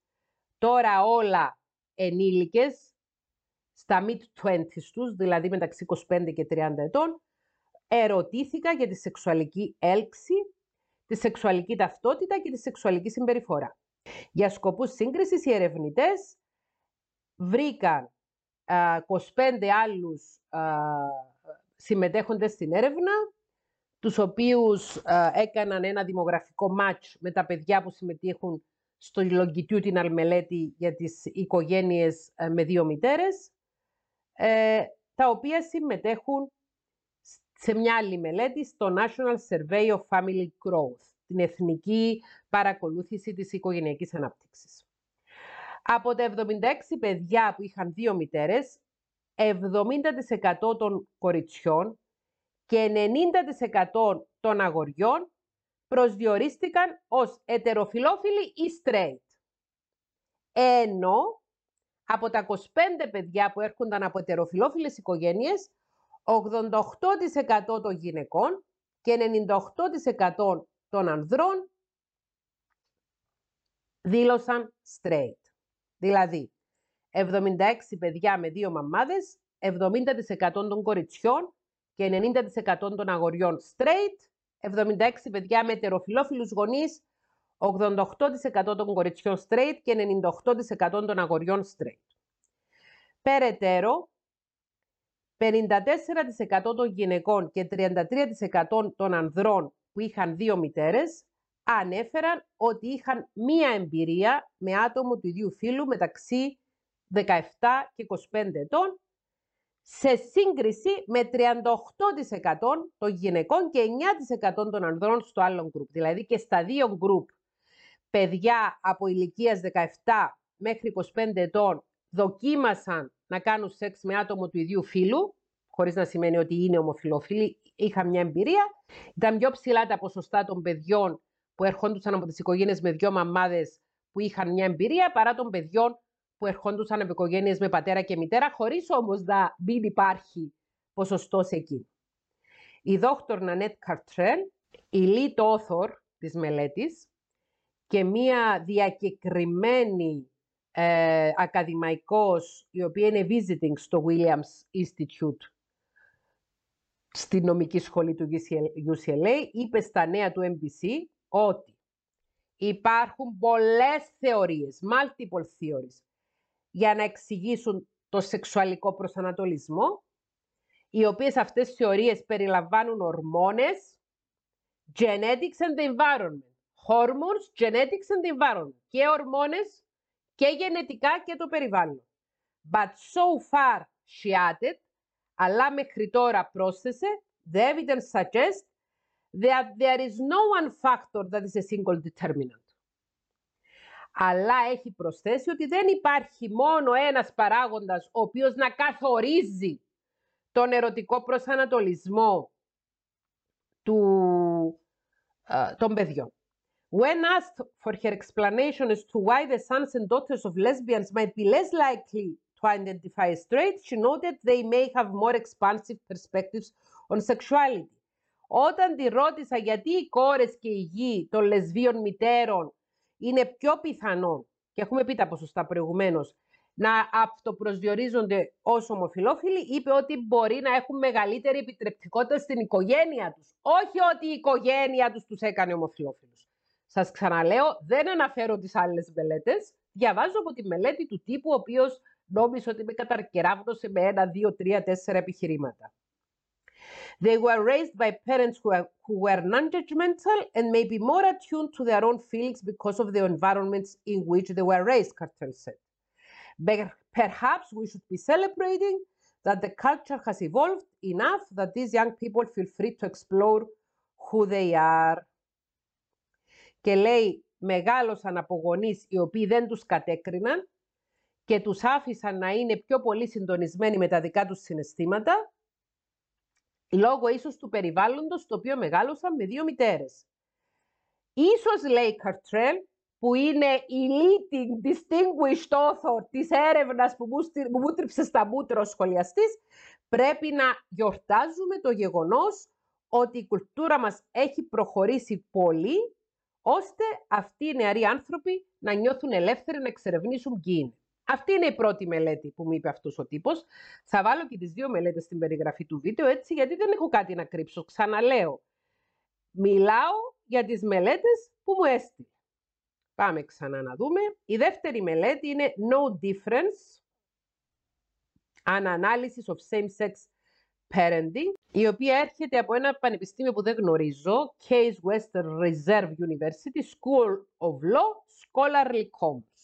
τώρα όλα ενήλικες, στα mid-20s τους, δηλαδή μεταξύ 25 και 30 ετών, ερωτήθηκα για τη σεξουαλική έλξη, τη σεξουαλική ταυτότητα και τη σεξουαλική συμπεριφορά. Για σκοπούς σύγκρισης, οι ερευνητές βρήκαν 25 άλλους συμμετέχοντες στην έρευνα, τους οποίους έκαναν ένα δημογραφικό match με τα παιδιά που συμμετείχουν στο longitudinal μελέτη για τις οικογένειες με δύο μητέρες, ε, τα οποία συμμετέχουν σε μια άλλη μελέτη στο National Survey of Family Growth, την εθνική παρακολούθηση της οικογενειακής ανάπτυξης. Από τα 76 παιδιά που είχαν δύο μητέρες, 70% των κοριτσιών και 90% των αγοριών προσδιορίστηκαν ως ετεροφιλόφιλοι ή straight. Ενώ από τα 25 παιδιά που έρχονταν από ετεροφιλόφιλες οικογένειες, 88% των γυναικών και 98% των ανδρών δήλωσαν straight. Δηλαδή, 76 παιδιά με δύο μαμάδες, 70% των κοριτσιών και 90% των αγοριών straight, 76 παιδιά με ετεροφιλόφιλους γονείς, 88% των κοριτσιών straight και 98% των αγοριών straight. Περαιτέρω, 54% των γυναικών και 33% των ανδρών που είχαν δύο μητέρες ανέφεραν ότι είχαν μία εμπειρία με άτομο του ίδιου φύλου μεταξύ 17 και 25 ετών σε σύγκριση με 38% των γυναικών και 9% των ανδρών στο άλλο γκρουπ. Δηλαδή και στα δύο γκρουπ παιδιά από ηλικίας 17 μέχρι 25 ετών δοκίμασαν να κάνουν σεξ με άτομο του ίδιου φύλου, χωρίς να σημαίνει ότι είναι ομοφιλόφιλοι, είχαν μια εμπειρία. Ήταν πιο ψηλά τα ποσοστά των παιδιών που ερχόντουσαν από τις οικογένειες με δύο μαμάδες που είχαν μια εμπειρία, παρά των παιδιών που ερχόντουσαν από οικογένειες με πατέρα και μητέρα, χωρίς όμως να μην υπάρχει ποσοστός εκεί. Η δόκτωρ Νανέτ Καρτρέλ, η lead author της μελέτης και μία διακεκριμένη ε, ακαδημαϊκός, η οποία είναι visiting στο Williams Institute στη νομική σχολή του UCLA, είπε στα νέα του NBC ότι υπάρχουν πολλές θεωρίες, multiple theories, για να εξηγήσουν το σεξουαλικό προσανατολισμό, οι οποίες αυτές οι θεωρίες περιλαμβάνουν ορμόνες, genetics and the environment. Hormones, genetics and the environment. Και ορμόνες και γενετικά και το περιβάλλον. But so far, she added, αλλά μέχρι τώρα πρόσθεσε, the evidence suggests that there is no one factor that is a single determinant αλλά έχει προσθέσει ότι δεν υπάρχει μόνο ένας παράγοντας ο οποίος να καθορίζει τον ερωτικό προσανατολισμό του, uh, των παιδιών. When asked for her explanation as to why the sons and daughters of lesbians might be less likely to identify as straight, she noted they may have more expansive perspectives on sexuality. Όταν τη ρώτησα γιατί οι κόρες και οι γη των λεσβίων μητέρων είναι πιο πιθανό, και έχουμε πει τα ποσοστά προηγουμένως, να αυτοπροσδιορίζονται ως ομοφυλόφιλοι, είπε ότι μπορεί να έχουν μεγαλύτερη επιτρεπτικότητα στην οικογένεια τους. Όχι ότι η οικογένεια τους τους έκανε ομοφυλόφιλου. Σα ξαναλέω, δεν αναφέρω τι άλλε μελέτε. Διαβάζω από τη μελέτη του τύπου, ο οποίο νόμιζε ότι με καταρκεράβνωσε με ένα, δύο, τρία, τέσσερα επιχειρήματα. They were raised by parents who, are, who were non-judgmental and maybe more attuned to their own feelings because of the environments in which they were raised, Cartel said. But perhaps we should be celebrating that the culture has evolved enough that these young people feel free to explore who they are. Και λέει, μεγάλωσαν από γονείς οι οποίοι δεν τους κατέκριναν και τους άφησαν να είναι πιο πολύ συντονισμένοι με τα δικά τους συναισθήματα λόγω ίσως του περιβάλλοντος το οποίο μεγάλωσαν με δύο μητέρες. Ίσως, λέει Καρτρέλ, που είναι η leading distinguished author της έρευνας που μου, μου τρίψε στα μούτρα ο σχολιαστής, πρέπει να γιορτάζουμε το γεγονός ότι η κουλτούρα μας έχει προχωρήσει πολύ, ώστε αυτοί οι νεαροί άνθρωποι να νιώθουν ελεύθεροι να εξερευνήσουν ποιοι είναι. Αυτή είναι η πρώτη μελέτη που μου είπε αυτός ο τύπος. Θα βάλω και τις δύο μελέτες στην περιγραφή του βίντεο, έτσι, γιατί δεν έχω κάτι να κρύψω. Ξαναλέω, μιλάω για τις μελέτες που μου έστειλε. Πάμε ξανά να δούμε. Η δεύτερη μελέτη είναι No Difference, an analysis of same-sex parenting, η οποία έρχεται από ένα πανεπιστήμιο που δεν γνωρίζω, Case Western Reserve University, School of Law, Scholarly Commons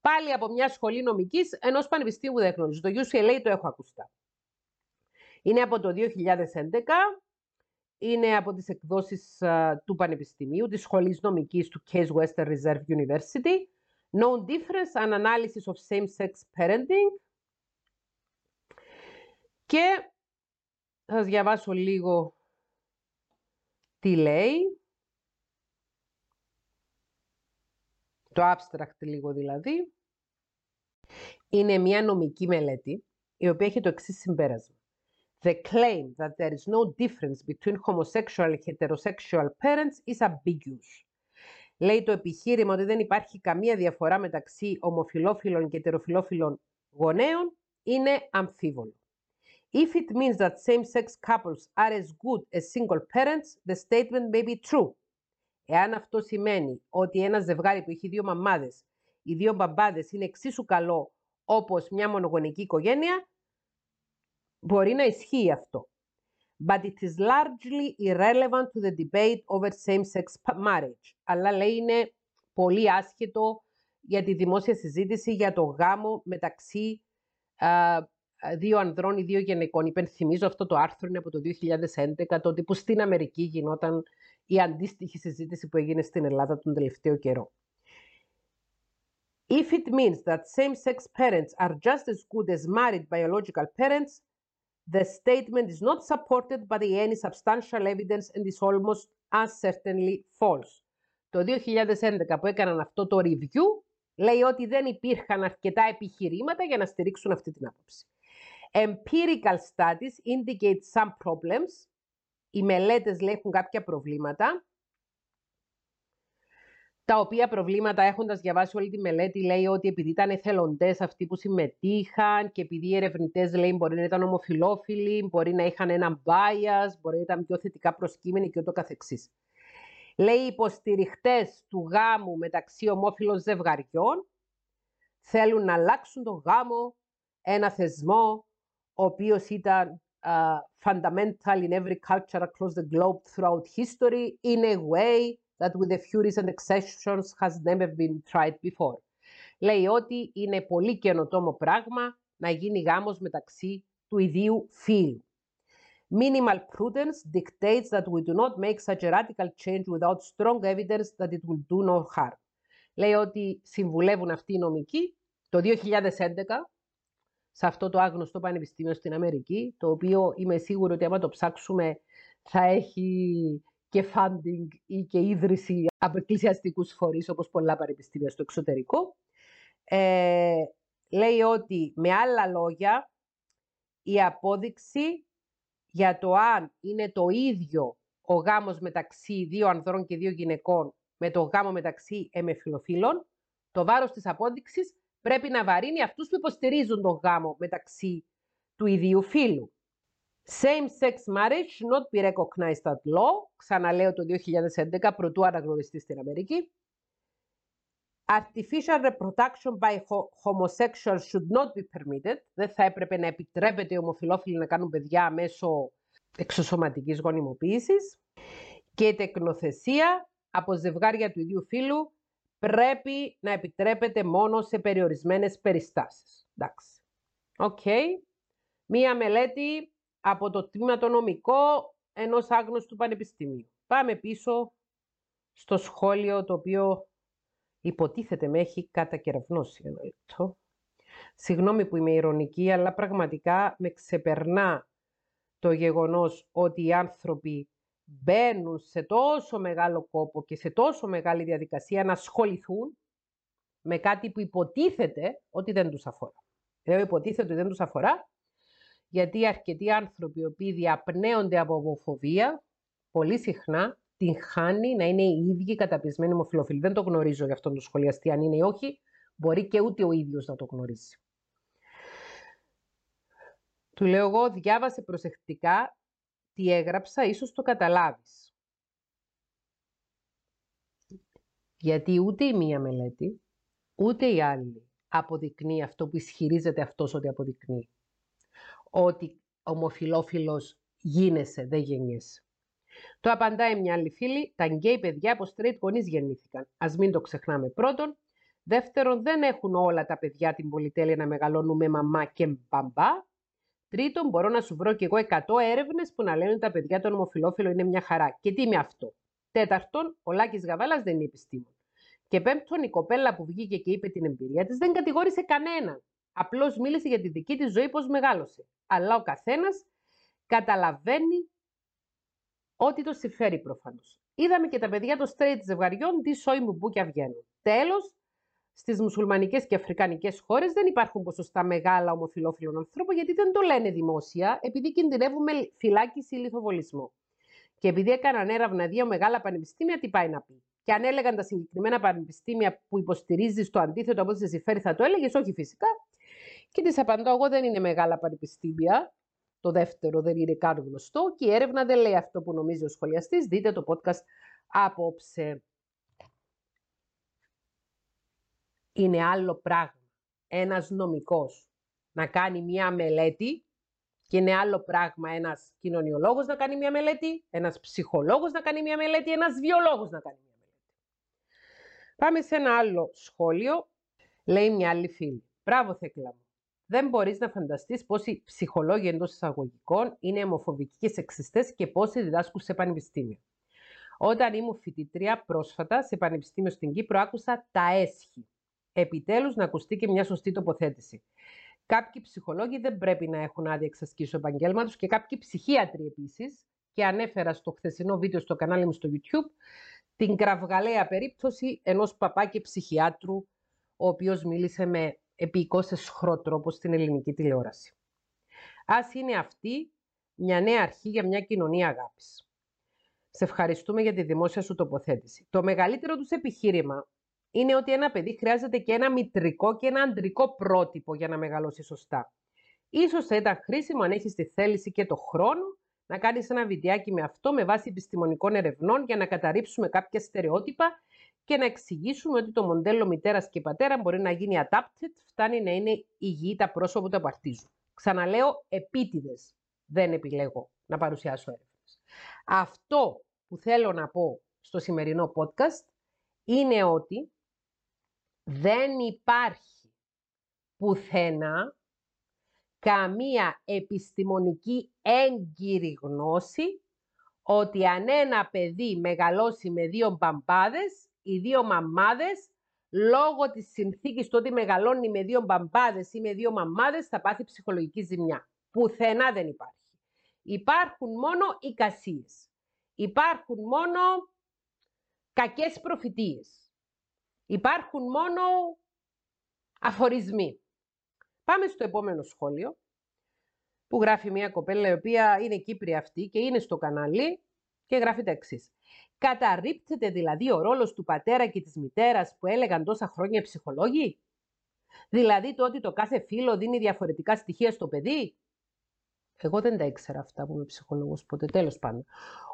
πάλι από μια σχολή νομικής ενός πανεπιστήμιου δεν γνωρίζω. Το UCLA το έχω ακουστά. Είναι από το 2011, είναι από τις εκδόσεις του Πανεπιστημίου, της Σχολής Νομικής του Case Western Reserve University. No difference, an analysis of same-sex parenting. Και θα σας διαβάσω λίγο τι λέει. Το abstract λίγο δηλαδή είναι μια νομική μελέτη η οποία έχει το εξής συμπέρασμα. The claim that there is no difference between homosexual and heterosexual parents is ambiguous. Λέει το επιχείρημα ότι δεν υπάρχει καμία διαφορά μεταξύ ομοφιλόφιλων και ετεροφιλόφιλων γονέων είναι αμφίβολο. If it means that same-sex couples are as good as single parents, the statement may be true. Εάν αυτό σημαίνει ότι ένα ζευγάρι που έχει δύο μαμάδες οι δύο μπαμπάδες είναι εξίσου καλό όπως μια μονογονική οικογένεια, μπορεί να ισχύει αυτό. but it is largely irrelevant to the debate over same-sex marriage. Αλλά λέει είναι πολύ άσχετο για τη δημόσια συζήτηση για το γάμο μεταξύ α, δύο ανδρών ή δύο γυναικών. Υπενθυμίζω αυτό το άρθρο είναι από το 2011, τότε που στην Αμερική γινόταν η αντίστοιχη συζήτηση που έγινε στην Ελλάδα τον τελευταίο καιρό. If it means that same-sex parents are just as good as married biological parents, the statement is not supported by any substantial evidence and is almost as certainly false. Το 2011 που έκαναν αυτό το review, λέει ότι δεν υπήρχαν αρκετά επιχειρήματα για να στηρίξουν αυτή την άποψη. Empirical studies indicate some problems. Οι μελέτες λέει έχουν κάποια προβλήματα. Τα οποία προβλήματα έχοντας διαβάσει όλη τη μελέτη λέει ότι επειδή ήταν εθελοντές αυτοί που συμμετείχαν και επειδή οι ερευνητές λέει μπορεί να ήταν ομοφιλόφιλοι, μπορεί να είχαν ένα bias, μπορεί να ήταν πιο θετικά προσκύμενοι και ούτω καθεξής. Λέει οι υποστηριχτές του γάμου μεταξύ ομόφυλων ζευγαριών θέλουν να αλλάξουν το γάμο, ένα θεσμό, ο οποίος ήταν uh, fundamental in every culture across the globe throughout history in a way that with a few recent exceptions has never been tried before. Λέει ότι είναι πολύ καινοτόμο πράγμα να γίνει γάμος μεταξύ του ιδίου φύλου. Minimal prudence dictates that we do not make such a radical change without strong evidence that it will do no harm. Λέει ότι συμβουλεύουν αυτοί οι νομικοί το 2011 σε αυτό το άγνωστο πανεπιστήμιο στην Αμερική, το οποίο είμαι σίγουρη ότι άμα το ψάξουμε θα έχει και funding ή και ίδρυση από εκκλησιαστικούς φορείς, όπως πολλά πανεπιστήμια στο εξωτερικό. Ε, λέει ότι, με άλλα λόγια, η απόδειξη για το αν είναι το ίδιο ο γάμος μεταξύ δύο ανδρών και δύο γυναικών με το γάμο μεταξύ εμεφιλοφίλων, το βάρος της απόδειξης πρέπει να βαρύνει αυτούς που υποστηρίζουν τον γάμο μεταξύ του ιδίου φύλου. Same-sex marriage should not be recognized at law. Ξαναλέω το 2011, πρωτού αναγνωριστεί στην Αμερική. Artificial reproduction by homosexuals should not be permitted. Δεν θα έπρεπε να επιτρέπεται οι ομοφυλόφιλοι να κάνουν παιδιά μέσω εξωσωματικής γονιμοποίησης. Και η τεκνοθεσία από ζευγάρια του ίδιου φύλου πρέπει να επιτρέπεται μόνο σε περιορισμένες περιστάσεις. Εντάξει. Οκ. Μία μελέτη από το τμήμα το νομικό ενός άγνωστου πανεπιστημίου. Πάμε πίσω στο σχόλιο το οποίο υποτίθεται με έχει κατακεραυνώσει ένα λεπτό. Συγγνώμη που είμαι ηρωνική, αλλά πραγματικά με ξεπερνά το γεγονός ότι οι άνθρωποι μπαίνουν σε τόσο μεγάλο κόπο και σε τόσο μεγάλη διαδικασία να ασχοληθούν με κάτι που υποτίθεται ότι δεν τους αφορά. Λέω υποτίθεται ότι δεν τους αφορά, γιατί αρκετοί άνθρωποι οι οποίοι διαπνέονται από ομοφοβία, πολύ συχνά την χάνει να είναι οι ίδιοι καταπισμένοι ομοφιλοφίλοι. Δεν το γνωρίζω για αυτόν τον σχολιαστή, αν είναι ή όχι, μπορεί και ούτε ο ίδιος να το γνωρίσει. Του λέω εγώ, διάβασε προσεκτικά τι έγραψα, ίσως το καταλάβεις. Γιατί ούτε η μία μελέτη, ούτε η άλλη αποδεικνύει αυτό που ισχυρίζεται αυτός ότι αποδεικνύει. Ότι ομοφιλόφιλος γίνεσαι, δεν γεννιέσαι. Το απαντάει μια άλλη φίλη, τα γκέι παιδιά από straight γονείς γεννήθηκαν. Ας μην το ξεχνάμε πρώτον. Δεύτερον, δεν έχουν όλα τα παιδιά την πολυτέλεια να μεγαλώνουν με μαμά και μπαμπά. Τρίτον, μπορώ να σου βρω κι εγώ 100 έρευνες που να λένε ότι τα παιδιά των ομοφυλόφιλων είναι μια χαρά. Και τι είναι αυτό; Τέταρτον, ο Λάκης Γαβάλας δεν είναι επιστήμον. Και πέμπτον, η κοπέλα που βγήκε και είπε την εμπειρία της δεν κατηγόρησε κανέναν. Απλώς μίλησε για τη δική της ζωή, πώς μεγάλωσε. Αλλά ο καθένας καταλαβαίνει ό,τι το συμφέρει προφανώς. Είδαμε και τα παιδιά των straight ζευγαριών τι σόι μου μπουκια βγαίνουν. Τέλος, Στις μουσουλμανικές και αφρικανικές χώρες δεν υπάρχουν ποσοστά μεγάλα ομοφυλόφιλων ανθρώπων, γιατί δεν το λένε δημόσια, επειδή κινδυνεύουμε φυλάκιση ή λιθοβολισμό. Και επειδή έκαναν έρευνα δύο μεγάλα πανεπιστήμια, τι πάει να πει; Και αν έλεγαν τα συγκεκριμένα πανεπιστήμια που υποστηρίζει το αντίθετο από ό,τι σε συμφέρει, θα το έλεγες, όχι φυσικά. Και της απαντώ, εγώ δεν είναι μεγάλα πανεπιστήμια. Το δεύτερο δεν είναι καν γνωστό. Και η έρευνα δεν λέει αυτό που νομίζει ο σχολιαστής. Δείτε το podcast απόψε. Είναι άλλο πράγμα ένας νομικός να κάνει μία μελέτη Και είναι άλλο πράγμα ένας κοινωνιολόγος να κάνει μια μελέτη, ένας ψυχολόγος να κάνει μια μελέτη, ένας βιολόγος να κάνει μια μελέτη. Πάμε σε ένα άλλο σχόλιο. Λέει μια άλλη φίλη. Μπράβο Θέκλα μου. Δεν μπορείς να φανταστείς πόσοι ψυχολόγοι εντός εισαγωγικών είναι αιμοφοβικοί και σεξιστές και πόσοι διδάσκουν σε πανεπιστήμιο. Όταν ήμουν φοιτητρία πρόσφατα σε πανεπιστήμιο στην Κύπρο, άκουσα τα έσχη. Επιτέλους να ακουστεί και μια σωστή τοποθέτηση. Κάποιοι ψυχολόγοι δεν πρέπει να έχουν άδεια εξασκήσεως επαγγέλματος και κάποιοι ψυχίατροι επίσης. Και ανέφερα στο χθεσινό βίντεο στο κανάλι μου στο YouTube την κραυγαλαία περίπτωση ενός παπά και ψυχιάτρου, ο οποίος μίλησε με επίοικο σχρό τρόπο στην ελληνική τηλεόραση. Α είναι αυτή μια νέα αρχή για μια κοινωνία αγάπης. Σε ευχαριστούμε για τη δημόσια σου τοποθέτηση. Το μεγαλύτερο τους επιχείρημα είναι ότι ένα παιδί χρειάζεται και ένα μητρικό και ένα αντρικό πρότυπο για να μεγαλώσει σωστά. Ίσως θα ήταν χρήσιμο αν έχεις τη θέληση και το χρόνο να κάνεις ένα βιντεάκι με αυτό με βάση επιστημονικών ερευνών για να καταρρύψουμε κάποια στερεότυπα και να εξηγήσουμε ότι το μοντέλο μητέρας και πατέρας μπορεί να γίνει adapted, φτάνει να είναι υγιή τα πρόσωπα που τα απαρτίζουν. Ξαναλέω, επίτηδες δεν επιλέγω να παρουσιάσω έρευνες. Αυτό που θέλω να πω στο σημερινό podcast είναι ότι δεν υπάρχει πουθενά καμία επιστημονική έγκυρη γνώση ότι αν ένα παιδί μεγαλώσει με δύο μπαμπάδες, οι δύο μαμάδες, λόγω της συνθήκης του ότι μεγαλώνει με δύο μπαμπάδες ή με δύο μαμάδες, θα πάθει ψυχολογική ζημιά. Πουθενά δεν υπάρχει. Υπάρχουν μόνο εικασίες. Υπάρχουν μόνο κακές προφητείες. Υπάρχουν μόνο αφορισμοί. Πάμε στο επόμενο σχόλιο που γράφει μια κοπέλα η οποία είναι Κύπρια αυτή και είναι στο κανάλι και γράφει τα εξής. Καταρρύπτεται δηλαδή ο ρόλος του πατέρα και της μητέρας που έλεγαν τόσα χρόνια ψυχολόγοι; Δηλαδή το ότι το κάθε φίλο δίνει διαφορετικά στοιχεία στο παιδί; Εγώ δεν τα ήξερα αυτά που είμαι ψυχολόγος ποτέ, τέλος πάντων.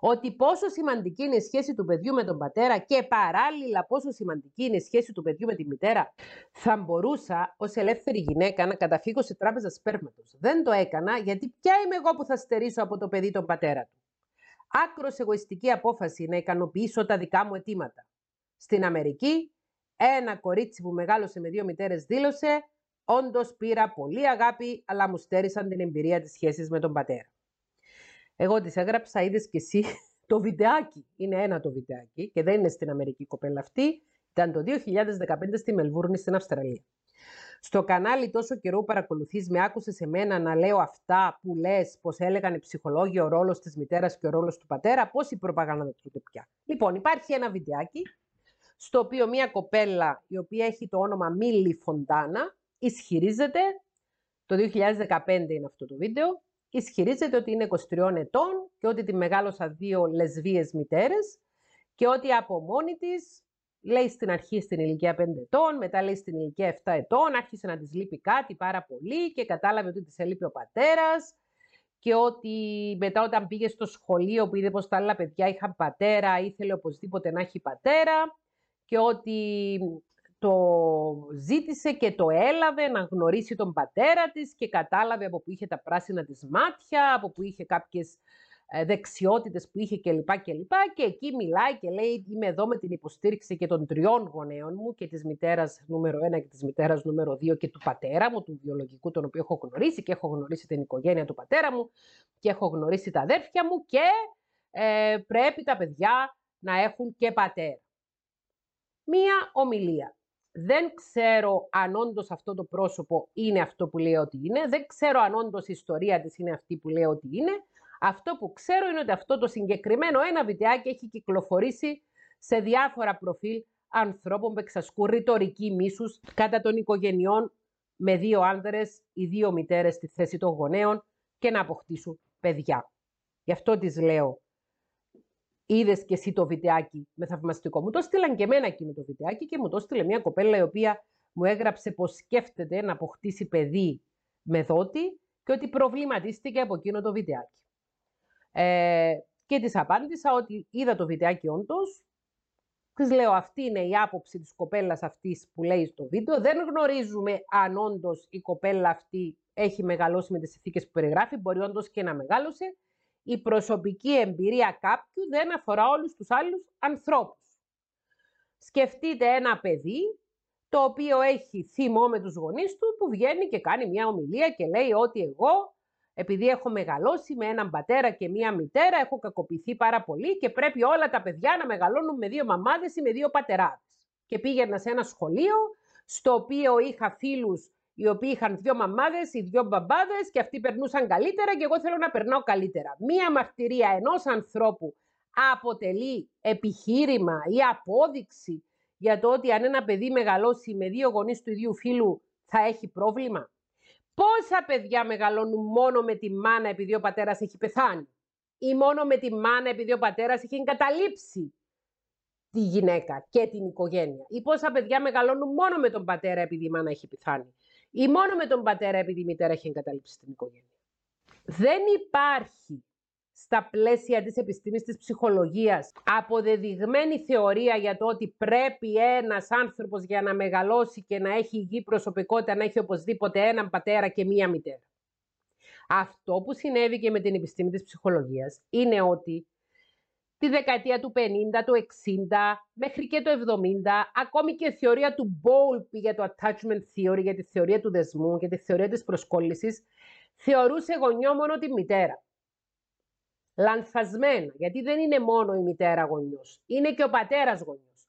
Ότι πόσο σημαντική είναι η σχέση του παιδιού με τον πατέρα και παράλληλα πόσο σημαντική είναι η σχέση του παιδιού με τη μητέρα. Θα μπορούσα ως ελεύθερη γυναίκα να καταφύγω σε τράπεζα σπέρματος. Δεν το έκανα γιατί ποια είμαι εγώ που θα στερήσω από το παιδί τον πατέρα του. Άκρος εγωιστική απόφαση να ικανοποιήσω τα δικά μου αιτήματα. Στην Αμερική, ένα κορίτσι που μεγάλωσε με δύο μητέρες δήλωσε Όντως πήρα πολύ αγάπη, αλλά μου στέρισαν την εμπειρία της σχέσης με τον πατέρα. Εγώ της έγραψα, είδες και εσύ *laughs* το βιντεάκι. Είναι ένα το βιντεάκι και δεν είναι στην Αμερική κοπέλα αυτή. Ήταν το 2015 στη Μελβούρνη στην Αυστραλία. Στο κανάλι τόσο καιρό που παρακολουθείς με άκουσες σε μένα να λέω αυτά που λες πως έλεγαν οι ψυχολόγοι ο ρόλος της μητέρας και ο ρόλος του πατέρα, πώς η προπαγάνδα δεν τούτε πια. Λοιπόν, υπάρχει ένα βιντεάκι στο οποίο μια κοπέλα η οποία έχει το όνομα Μίλι Φοντάνα ισχυρίζεται, το 2015 είναι αυτό το βίντεο, ισχυρίζεται ότι είναι 23 ετών και ότι τη μεγάλωσα δύο λεσβείες μητέρες και ότι από μόνη της, λέει στην αρχή στην ηλικία 5 ετών, μετά λέει στην ηλικία 7 ετών, άρχισε να της λείπει κάτι πάρα πολύ και κατάλαβε ότι της έλειπε ο πατέρας και ότι μετά όταν πήγε στο σχολείο που είδε πως τα άλλα παιδιά είχαν πατέρα, ήθελε οπωσδήποτε να έχει πατέρα και ότι το ζήτησε και το έλαβε να γνωρίσει τον πατέρα της και κατάλαβε από που είχε τα πράσινα της μάτια, από που είχε κάποιες ε, δεξιότητες που είχε κλπ. Και, και εκεί μιλάει και λέει είμαι εδώ με την υποστήριξη και των τριών γονέων μου και της μητέρας νούμερο 1 και της μητέρας νούμερο 2 και του πατέρα μου, του βιολογικού τον οποίο έχω γνωρίσει και έχω γνωρίσει την οικογένεια του πατέρα μου και έχω γνωρίσει τα αδέρφια μου και ε, πρέπει τα παιδιά να έχουν και πατέρα. Μία ομιλία δεν ξέρω αν όντως αυτό το πρόσωπο είναι αυτό που λέει ότι είναι. Δεν ξέρω αν όντως η ιστορία της είναι αυτή που λέει ότι είναι. Αυτό που ξέρω είναι ότι αυτό το συγκεκριμένο ένα βιντεάκι έχει κυκλοφορήσει σε διάφορα προφίλ ανθρώπων που εξασκούν ρητορική μίσους κατά των οικογενειών με δύο άνδρες ή δύο μητέρες στη θέση των γονέων και να αποκτήσουν παιδιά. Γι' αυτό τις λέω Είδες και εσύ το βιντεάκι με θαυμαστικό. Μου το στείλαν και εμένα εκείνο το βιντεάκι και μου το στείλε μια κοπέλα η οποία μου έγραψε πως σκέφτεται να αποκτήσει παιδί με δότη και ότι προβληματίστηκε από εκείνο το βιντεάκι. Ε, και της απάντησα ότι είδα το βιντεάκι όντως. Της λέω, αυτή είναι η άποψη της κοπέλας αυτής που λέει στο βίντεο. Δεν γνωρίζουμε αν όντως η κοπέλα αυτή έχει μεγαλώσει με τις ηθίκες που περιγράφει. Μπορεί όντως και να μεγάλωσε. Η προσωπική εμπειρία κάποιου δεν αφορά όλους τους άλλους ανθρώπους. Σκεφτείτε ένα παιδί το οποίο έχει θυμό με τους γονείς του που βγαίνει και κάνει μια ομιλία και λέει ότι εγώ επειδή έχω μεγαλώσει με έναν πατέρα και μία μητέρα, έχω κακοποιηθεί πάρα πολύ και πρέπει όλα τα παιδιά να μεγαλώνουν με δύο μαμάδες ή με δύο πατεράδες. Και πήγαινα σε ένα σχολείο στο οποίο είχα φίλους οι οποίοι είχαν δύο μαμάδες ή δύο μπαμπάδες και αυτοί περνούσαν καλύτερα και εγώ θέλω να περνάω καλύτερα. Μία μαρτυρία ενός ανθρώπου αποτελεί επιχείρημα ή απόδειξη για το ότι αν ένα παιδί μεγαλώσει με δύο γονείς του ίδιου φίλου θα έχει πρόβλημα; Πόσα παιδιά μεγαλώνουν μόνο με τη μάνα επειδή ο πατέρας έχει πεθάνει; Ή μόνο με τη μάνα επειδή ο πατέρας έχει εγκαταλείψει τη γυναίκα και την οικογένεια; Ή πόσα παιδιά μεγαλώνουν μόνο με τον πατέρα επειδή η μάνα έχει πεθάνει; Ή μόνο με τον πατέρα επειδή η μητέρα έχει εγκαταλείψει την οικογένεια. Δεν υπάρχει στα πλαίσια της επιστήμης της ψυχολογίας αποδεδειγμένη θεωρία για το ότι πρέπει ένας άνθρωπος για να μεγαλώσει και να έχει υγιή προσωπικότητα να έχει οπωσδήποτε έναν πατέρα και μία μητέρα. Αυτό που συνέβη και με την επιστήμη της ψυχολογίας είναι ότι τη δεκαετία του 50, του 60, μέχρι και το 70, ακόμη και η θεωρία του Bowlby για το attachment theory, για τη θεωρία του δεσμού, για τη θεωρία της προσκόλλησης, θεωρούσε γονιό μόνο τη μητέρα λανθασμένα, γιατί δεν είναι μόνο η μητέρα γονιός, είναι και ο πατέρας γονιός.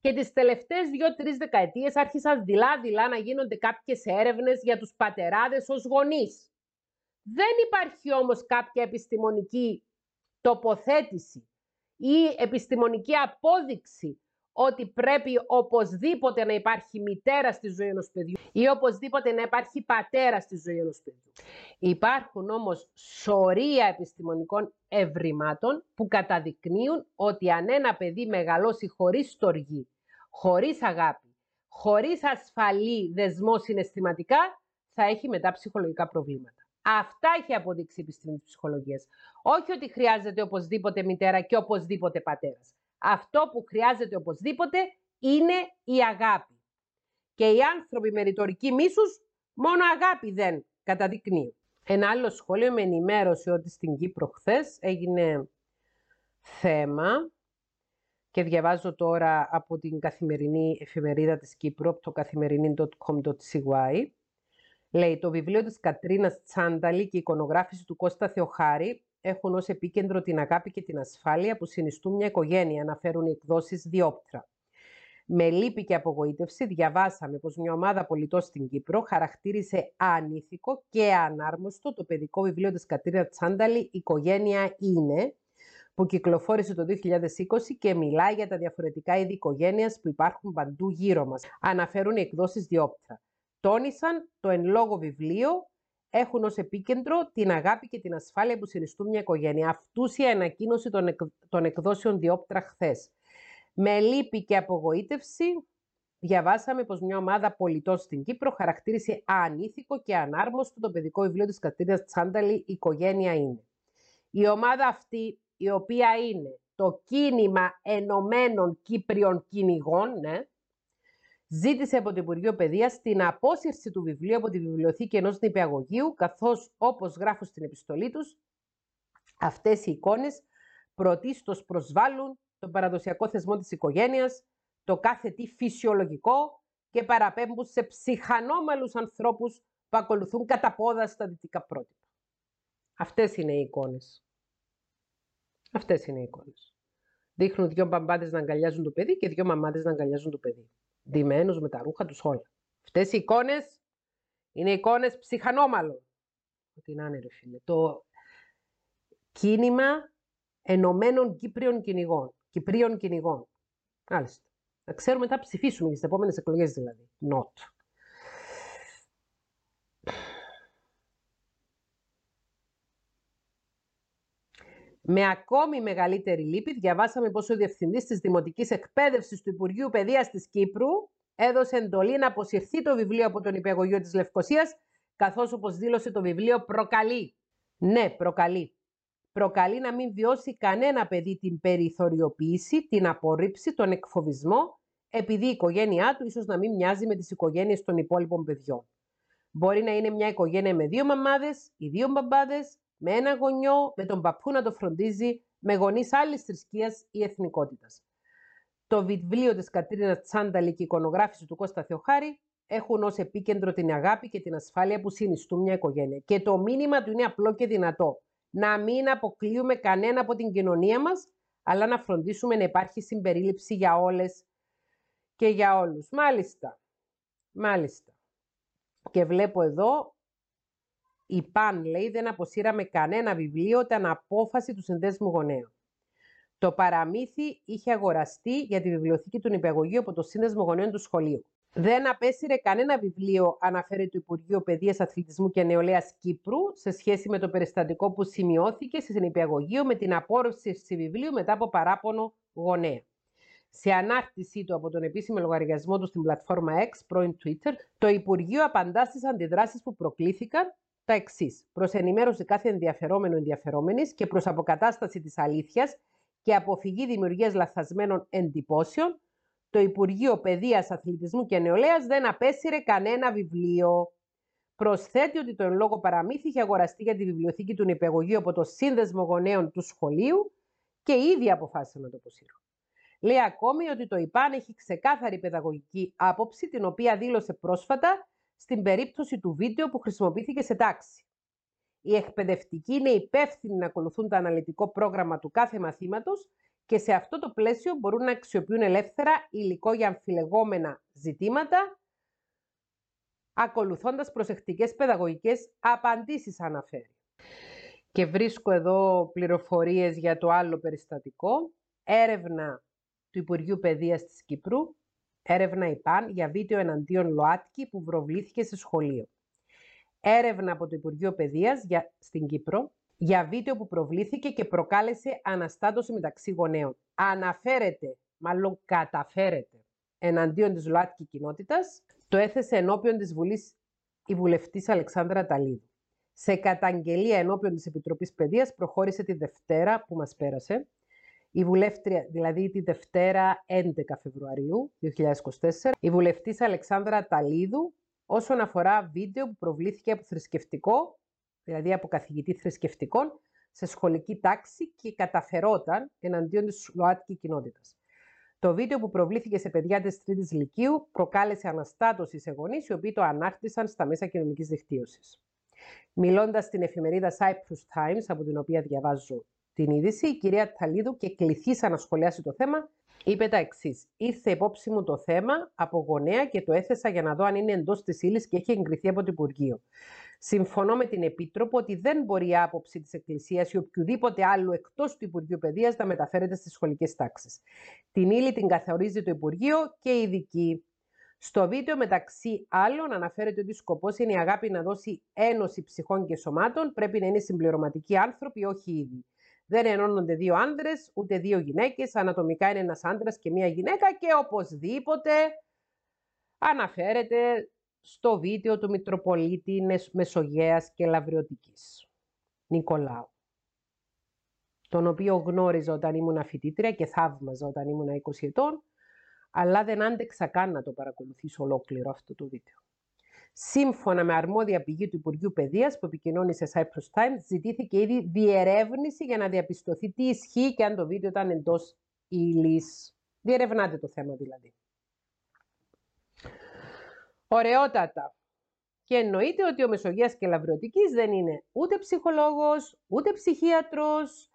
Και τις τελευταίες δύο-τρεις δεκαετίες άρχισαν δειλά-δειλά να γίνονται κάποιες έρευνες για τους πατεράδες ως γονείς. Δεν υπάρχει όμως κάποια επιστημονική τοποθέτηση ή επιστημονική απόδειξη ότι πρέπει οπωσδήποτε να υπάρχει μητέρα στη ζωή ενός παιδιού ή οπωσδήποτε να υπάρχει πατέρα στη ζωή ενός παιδιού. Υπάρχουν όμως σωρία επιστημονικών ευρημάτων που καταδεικνύουν ότι αν ένα παιδί μεγαλώσει χωρίς στοργή, χωρίς αγάπη, χωρίς ασφαλή δεσμός συναισθηματικά, θα έχει μετά ψυχολογικά προβλήματα. Αυτά έχει αποδείξει η επιστήμη της ψυχολογίας. Όχι ότι χρειάζεται οπωσδήποτε μητέρα και οπωσδήποτε πατέρας. Αυτό που χρειάζεται οπωσδήποτε είναι η αγάπη. Και οι άνθρωποι με ρητορική μίσους μόνο αγάπη δεν καταδεικνύουν. Ένα άλλο σχόλιο με ενημέρωσε ότι στην Κύπρο χθες έγινε θέμα και διαβάζω τώρα από την καθημερινή εφημερίδα της Κύπρου, από το καθημερινή.com.cy. Λέει, το βιβλίο της Κατρίνας Τσάνταλη και η εικονογράφηση του Κώστα Θεοχάρη έχουν ως επίκεντρο την αγάπη και την ασφάλεια που συνιστούν μια οικογένεια, αναφέρουν οι εκδόσεις Διόπτρα. Με λύπη και απογοήτευση διαβάσαμε πως μια ομάδα πολιτών στην Κύπρο χαρακτήρισε ανήθικο και ανάρμοστο το παιδικό βιβλίο της Κατρίνα Τσάνταλη «Η οικογένεια είναι» που κυκλοφόρησε το 2020 και μιλάει για τα διαφορετικά είδη οικογένειας που υπάρχουν παντού γύρω μας. Αναφέρουν οι εκδόσεις Διόπτρα. Τόνισαν το εν λόγω βιβλίο έχουν ως επίκεντρο την αγάπη και την ασφάλεια που συνιστούν μια οικογένεια. Αυτούσια ανακοίνωση των, εκ, των εκδόσεων Διόπτρα χθες. Με λύπη και απογοήτευση διαβάσαμε πως μια ομάδα πολιτών στην Κύπρο χαρακτήρισε ανήθικο και ανάρμοστο το παιδικό βιβλίο της Κατρίνας Τσάνταλη «Η οικογένεια είναι». Η ομάδα αυτή, η οποία είναι το κίνημα ενωμένων Κύπριων κυνηγών, ναι, ζήτησε από το Υπουργείο Παιδείας την απόσυρση του βιβλίου από τη βιβλιοθήκη ενός νηπιαγωγείου, καθώς, όπως γράφουν στην επιστολή τους, αυτές οι εικόνες πρωτίστως προσβάλλουν τον παραδοσιακό θεσμό της οικογένειας, το κάθε τι φυσιολογικό και παραπέμπουν σε ψυχανόμαλους ανθρώπους που ακολουθούν κατά πόδα στα δυτικά πρότυπα. Αυτές είναι οι εικόνες. Αυτές είναι οι εικόνες. Δείχνουν δύο μπαμπάδες να αγκαλιάζουν το παιδί και δύο μαμάδες να αγκαλιάζουν το παιδί ντυμένους με τα ρούχα τους όλα. Αυτές οι εικόνες είναι εικόνες ψυχανόμαλων. Ότι να είναι ρε φίλε. Το κίνημα ενωμένων Κύπριων κυνηγών. Κυπρίων κυνηγών. Μάλιστα. Να ξέρουμε θα ψηφίσουμε για τις επόμενες εκλογές δηλαδή. Not. Με ακόμη μεγαλύτερη λύπη, διαβάσαμε πως ο Διευθυντής της Δημοτικής Εκπαίδευσης του Υπουργείου Παιδείας της Κύπρου έδωσε εντολή να αποσυρθεί το βιβλίο από τον υπηαγωγείο της Λευκοσίας, καθώς όπως δήλωσε το βιβλίο προκαλεί. Ναι, προκαλεί. προκαλεί να μην βιώσει κανένα παιδί την περιθωριοποίηση, την απόρριψη, τον εκφοβισμό, επειδή η οικογένειά του ίσως να μην μοιάζει με τις οικογένειες των υπόλοιπων παιδιών. Μπορεί να είναι μια οικογένεια με δύο μαμάδες ή δύο μπαμπάδες, με ένα γονιό, με τον παππού να το φροντίζει, με γονείς άλλης θρησκείας ή εθνικότητας. Το βιβλίο της Κατρίνα Τσάνταλη και η εικονογράφηση του Κώστα Θεοχάρη έχουν ως επίκεντρο την αγάπη και την ασφάλεια που συνιστούν μια οικογένεια. Και το μήνυμα του είναι απλό και δυνατό. Να μην αποκλείουμε κανένα από την κοινωνία μας, αλλά να φροντίσουμε να υπάρχει συμπερίληψη για όλες και για όλους. Μάλιστα. Μάλιστα. Και βλέπω εδώ, η ΠΑΝ λέει δεν αποσύραμε κανένα βιβλίο ήταν απόφαση του συνδέσμου γονέων. Το παραμύθι είχε αγοραστεί για τη βιβλιοθήκη του νηπιαγωγείου από το Σύνδεσμο Γονέων του Σχολείου. Δεν απέσυρε κανένα βιβλίο, αναφέρει το Υπουργείο Παιδείας, Αθλητισμού και Νεολαίας Κύπρου, σε σχέση με το περιστατικό που σημειώθηκε σε νηπιαγωγείο με την απόρρευση βιβλίου μετά από παράπονο γονέα. Σε ανάρτησή του από τον επίσημο λογαριασμό του στην πλατφόρμα X, πρώην Twitter, το Υπουργείο απαντά στις αντιδράσεις που προκλήθηκαν τα εξής. Προς ενημέρωση κάθε ενδιαφερόμενο ενδιαφερόμενης και προς αποκατάσταση της αλήθειας και αποφυγή δημιουργίας λαθασμένων εντυπώσεων, το Υπουργείο Παιδείας, Αθλητισμού και Νεολαίας δεν απέσυρε κανένα βιβλίο. Προσθέτει ότι το εν λόγω παραμύθι είχε αγοραστεί για τη βιβλιοθήκη του νηπιαγωγείου από το Σύνδεσμο Γονέων του Σχολείου και ήδη αποφάσισε να το αποσύρω. Λέει ακόμη ότι το ΙΠΑΝ έχει ξεκάθαρη παιδαγωγική άποψη, την οποία δήλωσε πρόσφατα στην περίπτωση του βίντεο που χρησιμοποιήθηκε σε τάξη. Οι εκπαιδευτικοί είναι υπεύθυνοι να ακολουθούν το αναλυτικό πρόγραμμα του κάθε μαθήματος και σε αυτό το πλαίσιο μπορούν να αξιοποιούν ελεύθερα υλικό για αμφιλεγόμενα ζητήματα, ακολουθώντας προσεκτικές παιδαγωγικές απαντήσεις αναφέρει. Και βρίσκω εδώ πληροφορίες για το άλλο περιστατικό. Έρευνα του Υπουργείου Παιδείας της Κύπρου, έρευνα ΙΠΑΝ για βίντεο εναντίον ΛΟΑΤΚΙ που προβλήθηκε σε σχολείο. Έρευνα από το Υπουργείο Παιδείας για, στην Κύπρο για βίντεο που προβλήθηκε και προκάλεσε αναστάτωση μεταξύ γονέων. Αναφέρεται, μάλλον καταφέρεται, εναντίον της ΛΟΑΤΚΙ κοινότητας, το έθεσε ενώπιον της Βουλής η βουλευτής Αλεξάνδρα Ταλίδου. Σε καταγγελία ενώπιον της Επιτροπής Παιδείας προχώρησε τη Δευτέρα που μας πέρασε η βουλεύτρια, δηλαδή τη Δευτέρα 11 Φεβρουαρίου 2024, η βουλευτής Αλεξάνδρα Ταλίδου όσον αφορά βίντεο που προβλήθηκε από θρησκευτικό, δηλαδή από καθηγητή θρησκευτικών, σε σχολική τάξη και καταφερόταν εναντίον της ΛΟΑΤΚΙ κοινότητας. Το βίντεο που προβλήθηκε σε παιδιά της τρίτης Λυκείου προκάλεσε αναστάτωση σε γονείς οι οποίοι το ανάρτησαν στα μέσα κοινωνικής δικτύωσης. Μιλώντας στην εφημερίδα Cyprus Times, από την οποία διαβάζω την είδηση, η κυρία Ταλίδου και κληθήσα να σχολιάσει το θέμα, είπε τα εξής. Ήρθε υπόψη μου το θέμα από γονέα και το έθεσα για να δω αν είναι εντός της ύλης και έχει εγκριθεί από το Υπουργείο. Συμφωνώ με την Επίτροπο ότι δεν μπορεί η άποψη της Εκκλησίας ή οποιοδήποτε άλλου εκτός του Υπουργείου Παιδείας να μεταφέρεται στις σχολικές τάξεις. Την ύλη την καθορίζει το Υπουργείο και οι ειδικοί. Στο βίντεο, μεταξύ άλλων, αναφέρεται ότι ο σκοπός είναι η αγάπη να δώσει ένωση ψυχών και σωμάτων. Πρέπει να είναι συμπληρωματικοί άνθρωποι, όχι ήδη. Δεν ενώνονται δύο άντρες, ούτε δύο γυναίκες. Ανατομικά είναι ένας άντρας και μία γυναίκα και οπωσδήποτε αναφέρεται στο βίντεο του Μητροπολίτη Μεσογέας και Λαβριωτικής, Νικολάου, τον οποίο γνώριζα όταν ήμουν φοιτήτρια και θαύμαζα όταν ήμουν 20 ετών, αλλά δεν άντεξα καν να το παρακολουθήσω ολόκληρο αυτό το βίντεο. Σύμφωνα με αρμόδια πηγή του Υπουργείου Παιδείας που επικοινώνησε Cyprus Times, ζητήθηκε ήδη διερεύνηση για να διαπιστωθεί τι ισχύει και αν το βίντεο ήταν εντός ύλης. Διερευνάτε το θέμα δηλαδή. Ωραιότατα. Και εννοείται ότι ο Μεσογείας και Λαβριωτικής δεν είναι ούτε ψυχολόγος, ούτε ψυχίατρος.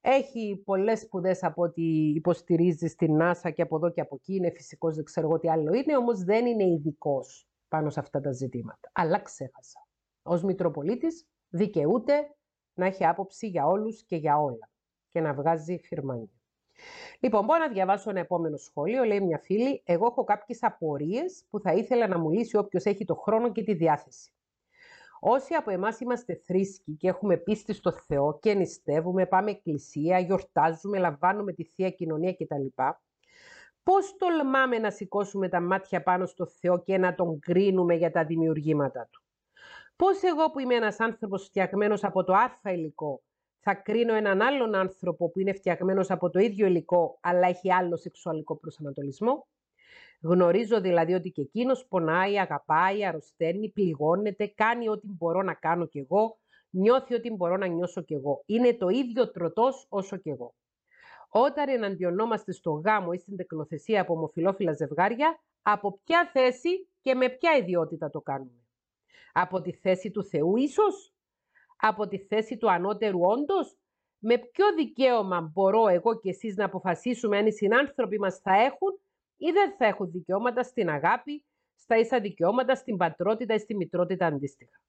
Έχει πολλές σπουδές από ό,τι υποστηρίζει στην NASA και από εδώ και από εκεί. Είναι φυσικός, δεν ξέρω εγώ τι άλλο είναι, όμως δεν είναι ειδικός πάνω σε αυτά τα ζητήματα. Αλλά ξέχασα. Ως Μητροπολίτης δικαιούται να έχει άποψη για όλους και για όλα και να βγάζει φυρμάνια. Λοιπόν, μπορώ να διαβάσω ένα επόμενο σχόλιο. Λέει μια φίλη, εγώ έχω κάποιες απορίες που θα ήθελα να μου λύσει όποιος έχει το χρόνο και τη διάθεση. Όσοι από εμάς είμαστε θρήσκοι και έχουμε πίστη στο Θεό και νηστεύουμε, πάμε εκκλησία, γιορτάζουμε, λαμβάνουμε τη Θεία Κοινωνία κτλ. Πώς τολμάμε να σηκώσουμε τα μάτια πάνω στο Θεό και να τον κρίνουμε για τα δημιουργήματα Του; Πώς εγώ που είμαι ένας άνθρωπος φτιαγμένος από το άρθα υλικό θα κρίνω έναν άλλον άνθρωπο που είναι φτιαγμένος από το ίδιο υλικό, αλλά έχει άλλο σεξουαλικό προσανατολισμό; Γνωρίζω δηλαδή ότι και εκείνος πονάει, αγαπάει, αρρωσταίνει, πληγώνεται, κάνει ό,τι μπορώ να κάνω κι εγώ, νιώθει ότι μπορώ να νιώσω κι εγώ. Είναι το ίδιο τροτός όσο κι εγώ. Όταν εναντιονόμαστε στο γάμο ή στην τεκνοθεσία από ομοφυλόφιλα ζευγάρια, από ποια θέση και με ποια ιδιότητα το κάνουμε. Από τη θέση του Θεού ίσως, από τη θέση του ανώτερου όντως, με ποιο δικαίωμα μπορώ εγώ και εσείς να αποφασίσουμε αν οι συνάνθρωποι μας θα έχουν ή δεν θα έχουν δικαιώματα στην αγάπη, στα ίσα δικαιώματα, στην πατρότητα ή στη μητρότητα αντίστοιχα;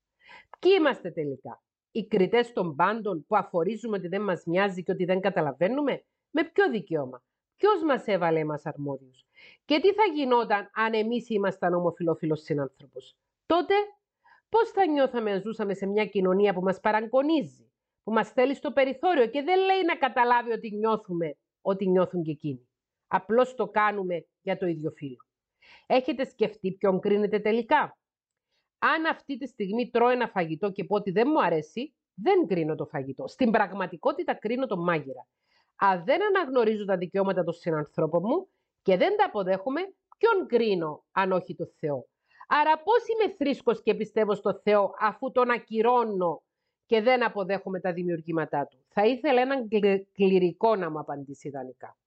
Ποιοι είμαστε τελικά, οι κριτές των πάντων που αφορίζουμε ότι δεν μας μοιάζει και ότι δεν καταλαβαίνουμε, με ποιο δικαίωμα; Ποιος μας έβαλε εμάς αρμόδιους; Και τι θα γινόταν αν εμείς ήμασταν ομοφυλόφιλο συνάνθρωπος; Τότε πώς θα νιώθαμε αν ζούσαμε σε μια κοινωνία που μας παραγκονίζει, που μας θέλει στο περιθώριο και δεν λέει να καταλάβει ότι νιώθουμε ότι νιώθουν και εκείνοι; Απλώς το κάνουμε για το ίδιο φύλλο. Έχετε σκεφτεί ποιον κρίνετε τελικά; Αν αυτή τη στιγμή τρώω ένα φαγητό και πω ότι δεν μου αρέσει, δεν κρίνω το φαγητό. Στην πραγματικότητα κρίνω το μάγειρα. Αν δεν αναγνωρίζω τα δικαιώματα των συνανθρώπων μου και δεν τα αποδέχομαι, ποιον κρίνω αν όχι το Θεό; Άρα πώς είμαι θρήσκος και πιστεύω στο Θεό αφού τον ακυρώνω και δεν αποδέχομαι τα δημιουργήματά του; Θα ήθελα έναν κληρικό να μου απαντήσει ιδανικά.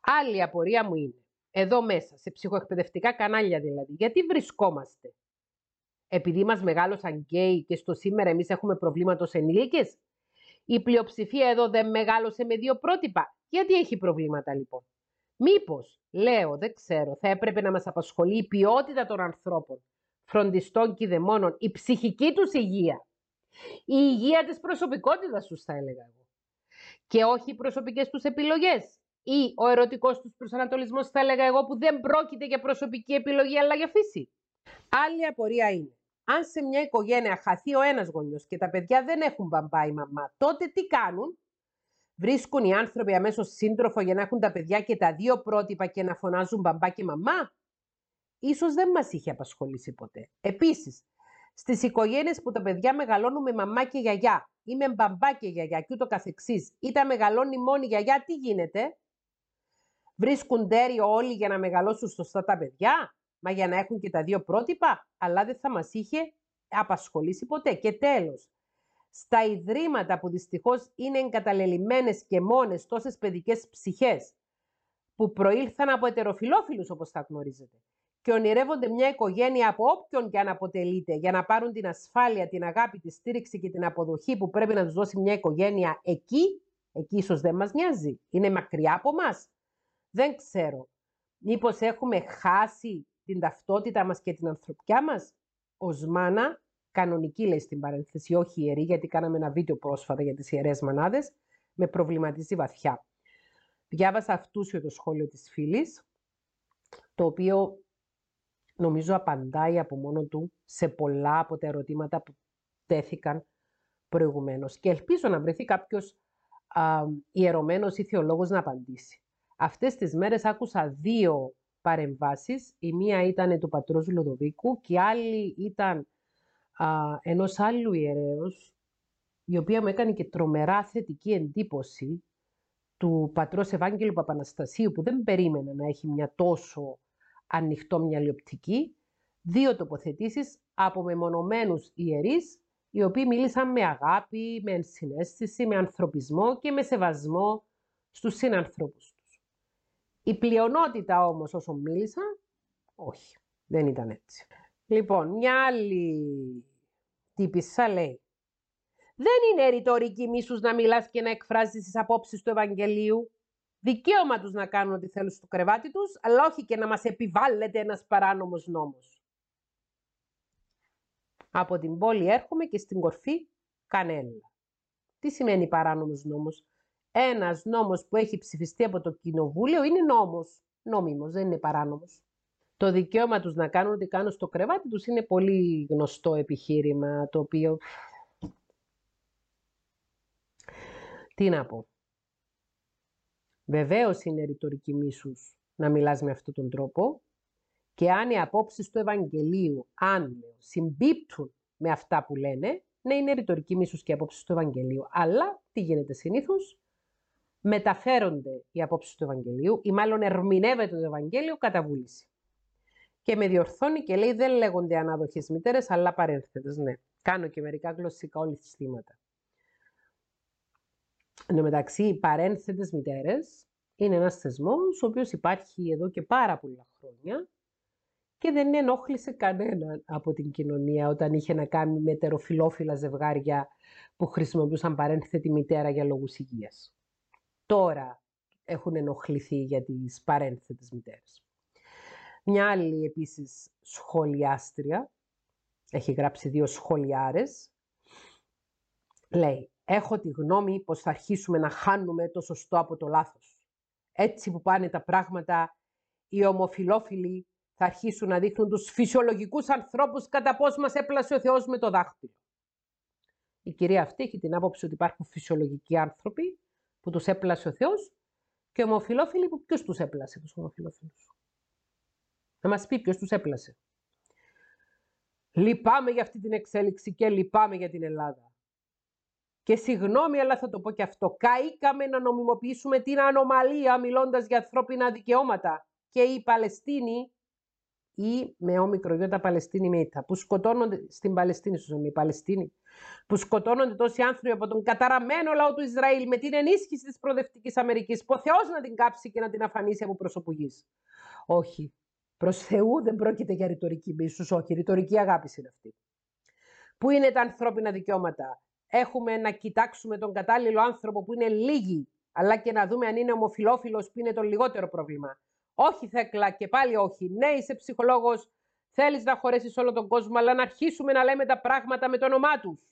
Άλλη απορία μου είναι, εδώ μέσα, σε ψυχοεκπαιδευτικά κανάλια δηλαδή, γιατί βρισκόμαστε; Επειδή μας μεγάλωσαν γκέι και στο σήμερα εμείς έχουμε προβλήματα ως ενήλικες; Η πλειοψηφία εδώ δεν μεγάλωσε με δύο πρότυπα. Γιατί έχει προβλήματα λοιπόν; Μήπως, λέω, δεν ξέρω, θα έπρεπε να μας απασχολεί η ποιότητα των ανθρώπων, φροντιστών και δαιμόνων, η ψυχική τους υγεία. Η υγεία της προσωπικότητας τους θα έλεγα εγώ. Και όχι οι προσωπικές τους επιλογές. Ή ο ερωτικός τους προσανατολισμός θα έλεγα εγώ που δεν πρόκειται για προσωπική επιλογή αλλά για φύση. Άλλη απορία είναι αν σε μια οικογένεια χαθεί ο ένας γονιός και τα παιδιά δεν έχουν μπαμπά ή μαμά, τότε τι κάνουν; Βρίσκουν οι άνθρωποι αμέσως σύντροφο για να έχουν τα παιδιά και τα δύο πρότυπα και να φωνάζουν μπαμπά και μαμά; Ίσως δεν μας είχε απασχολήσει ποτέ. Επίσης, στις οικογένειες που τα παιδιά μεγαλώνουν με μαμά και γιαγιά ή με μπαμπά και γιαγιά και ούτω καθεξής ή τα μεγαλώνει μόνη γιαγιά, τι γίνεται; Βρίσκουν τέριο όλοι για να μεγαλώσουν σωστά τα παιδιά; Μα για να έχουν και τα δύο πρότυπα, αλλά δεν θα μας είχε απασχολήσει ποτέ. Και τέλος, στα ιδρύματα που δυστυχώς είναι εγκαταλελειμμένες και μόνες τόσες παιδικές ψυχές, που προήλθαν από ετεροφιλόφιλους όπως θα γνωρίζετε, και ονειρεύονται μια οικογένεια από όποιον και αν αποτελείται για να πάρουν την ασφάλεια, την αγάπη, τη στήριξη και την αποδοχή που πρέπει να τους δώσει μια οικογένεια εκεί, εκεί ίσως δεν μας νοιάζει, είναι μακριά από μας. Δεν ξέρω. Μήπως έχουμε χάσει την ταυτότητα μας και την ανθρωπιά μας ως μάνα, κανονική λέει στην παρένθεση, όχι ιερή, γιατί κάναμε ένα βίντεο πρόσφατα για τις ιερές μανάδες, με προβληματίζει βαθιά. Διάβασα αυτούσιο το σχόλιο της φίλης, το οποίο νομίζω απαντάει από μόνο του σε πολλά από τα ερωτήματα που τέθηκαν προηγουμένως. Και ελπίζω να βρεθεί κάποιος α, ιερωμένος ή θεολόγος να απαντήσει. Αυτές τις μέρες άκουσα δύο παρεμβάσεις. Η μία ήταν του πατρός Λοδοβίκου και η άλλη ήταν α, ενός άλλου ιερέως, η οποία μου έκανε και τρομερά θετική εντύπωση του πατρός Ευάγγελου Παπαναστασίου, που δεν περίμενε να έχει μια τόσο ανοιχτό μυαλή οπτική, δύο τοποθετήσεις από μεμονωμένους ιερείς, οι οποίοι μίλησαν με αγάπη, με ενσυναίσθηση, με ανθρωπισμό και με σεβασμό στους συνανθρώπους η πλειονότητα όμως όσων μίλησαν, όχι, δεν ήταν έτσι. Λοιπόν, μια άλλη τύπησα λέει «Δεν είναι ρητορική μίσους να μιλάς και να εκφράζεις τις απόψεις του Ευαγγελίου. Δικαίωμα τους να κάνουν ό,τι θέλουν στο κρεβάτι τους, αλλά όχι και να μας επιβάλλεται ένας παράνομος νόμος». Από την πόλη έρχομαι και στην κορφή κανένα. Τι σημαίνει παράνομος νόμος; Ένας νόμος που έχει ψηφιστεί από το Κοινοβούλιο είναι νόμος. Νόμιμος, δεν είναι παράνομος. Το δικαίωμα τους να κάνουν ό,τι κάνουν στο κρεβάτι τους είναι πολύ γνωστό επιχείρημα, το οποίο... Τι να πω. Βεβαίως είναι ρητορική μίσους να μιλάς με αυτόν τον τρόπο και αν οι απόψεις του Ευαγγελίου, αν συμπίπτουν με αυτά που λένε, ναι, είναι ρητορική μίσους και απόψεις του Ευαγγελίου. Αλλά τι γίνεται συνήθως, μεταφέρονται οι απόψεις του Ευαγγελίου ή μάλλον ερμηνεύεται το Ευαγγέλιο κατά βούληση. Και με διορθώνει και λέει δεν λέγονται ανάδοχες μητέρες, αλλά παρένθετες. Ναι, κάνω και μερικά γλωσσικά ολισθήματα. Εν τω μεταξύ, οι παρένθετες μητέρες είναι ένας θεσμός ο οποίος υπάρχει εδώ και πάρα πολλά χρόνια και δεν ενόχλησε κανέναν από την κοινωνία όταν είχε να κάνει με ετεροφιλόφιλα ζευγάρια που χρησιμοποιούσαν παρένθετη μητέρα για λόγους υγείας. Τώρα έχουν ενοχληθεί για τις παρένθετες μητέρες. Μια άλλη επίσης σχολιάστρια, έχει γράψει δύο σχολιάρες, λέει «Έχω τη γνώμη πως θα αρχίσουμε να χάνουμε το σωστό από το λάθος. Έτσι που πάνε τα πράγματα, οι ομοφιλόφιλοι θα αρχίσουν να δείχνουν τους φυσιολογικούς ανθρώπους κατά πώς μας έπλασε ο Θεός με το δάχτυλο. Η κυρία αυτή έχει την άποψη ότι υπάρχουν φυσιολογικοί άνθρωποι που τους έπλασε ο Θεός και ομοφιλόφιλοι που ποιος τους έπλασε τους ομοφιλόφιλους. Να μας πει ποιος τους έπλασε. Λυπάμαι για αυτή την εξέλιξη και λυπάμαι για την Ελλάδα. Και συγγνώμη, αλλά θα το πω και αυτό. Καήκαμε να νομιμοποιήσουμε την ανομαλία μιλώντας για ανθρώπινα δικαιώματα. Και οι Παλαιστίνοι ή με όμικρο γιώτα Παλαιστίνη Μίτα, που σκοτώνονται στην Παλαιστίνη, στου οι Παλαιστίνοι, που σκοτώνονται τόσοι άνθρωποι από τον καταραμένο λαό του Ισραήλ με την ενίσχυση της προοδευτική Αμερικής, που ο Θεός να την κάψει και να την αφανίσει από προσωπογή. Όχι. Προς Θεού δεν πρόκειται για ρητορική μίσους, όχι. Ρητορική αγάπης είναι αυτή. Πού είναι τα ανθρώπινα δικαιώματα; Έχουμε να κοιτάξουμε τον κατάλληλο άνθρωπο που είναι λίγοι, αλλά και να δούμε αν είναι ομοφιλόφιλο που είναι το λιγότερο πρόβλημα. Όχι Θέκλα και πάλι όχι. Ναι είσαι ψυχολόγος, θέλεις να χωρέσεις όλο τον κόσμο, αλλά να αρχίσουμε να λέμε τα πράγματα με το όνομά τους.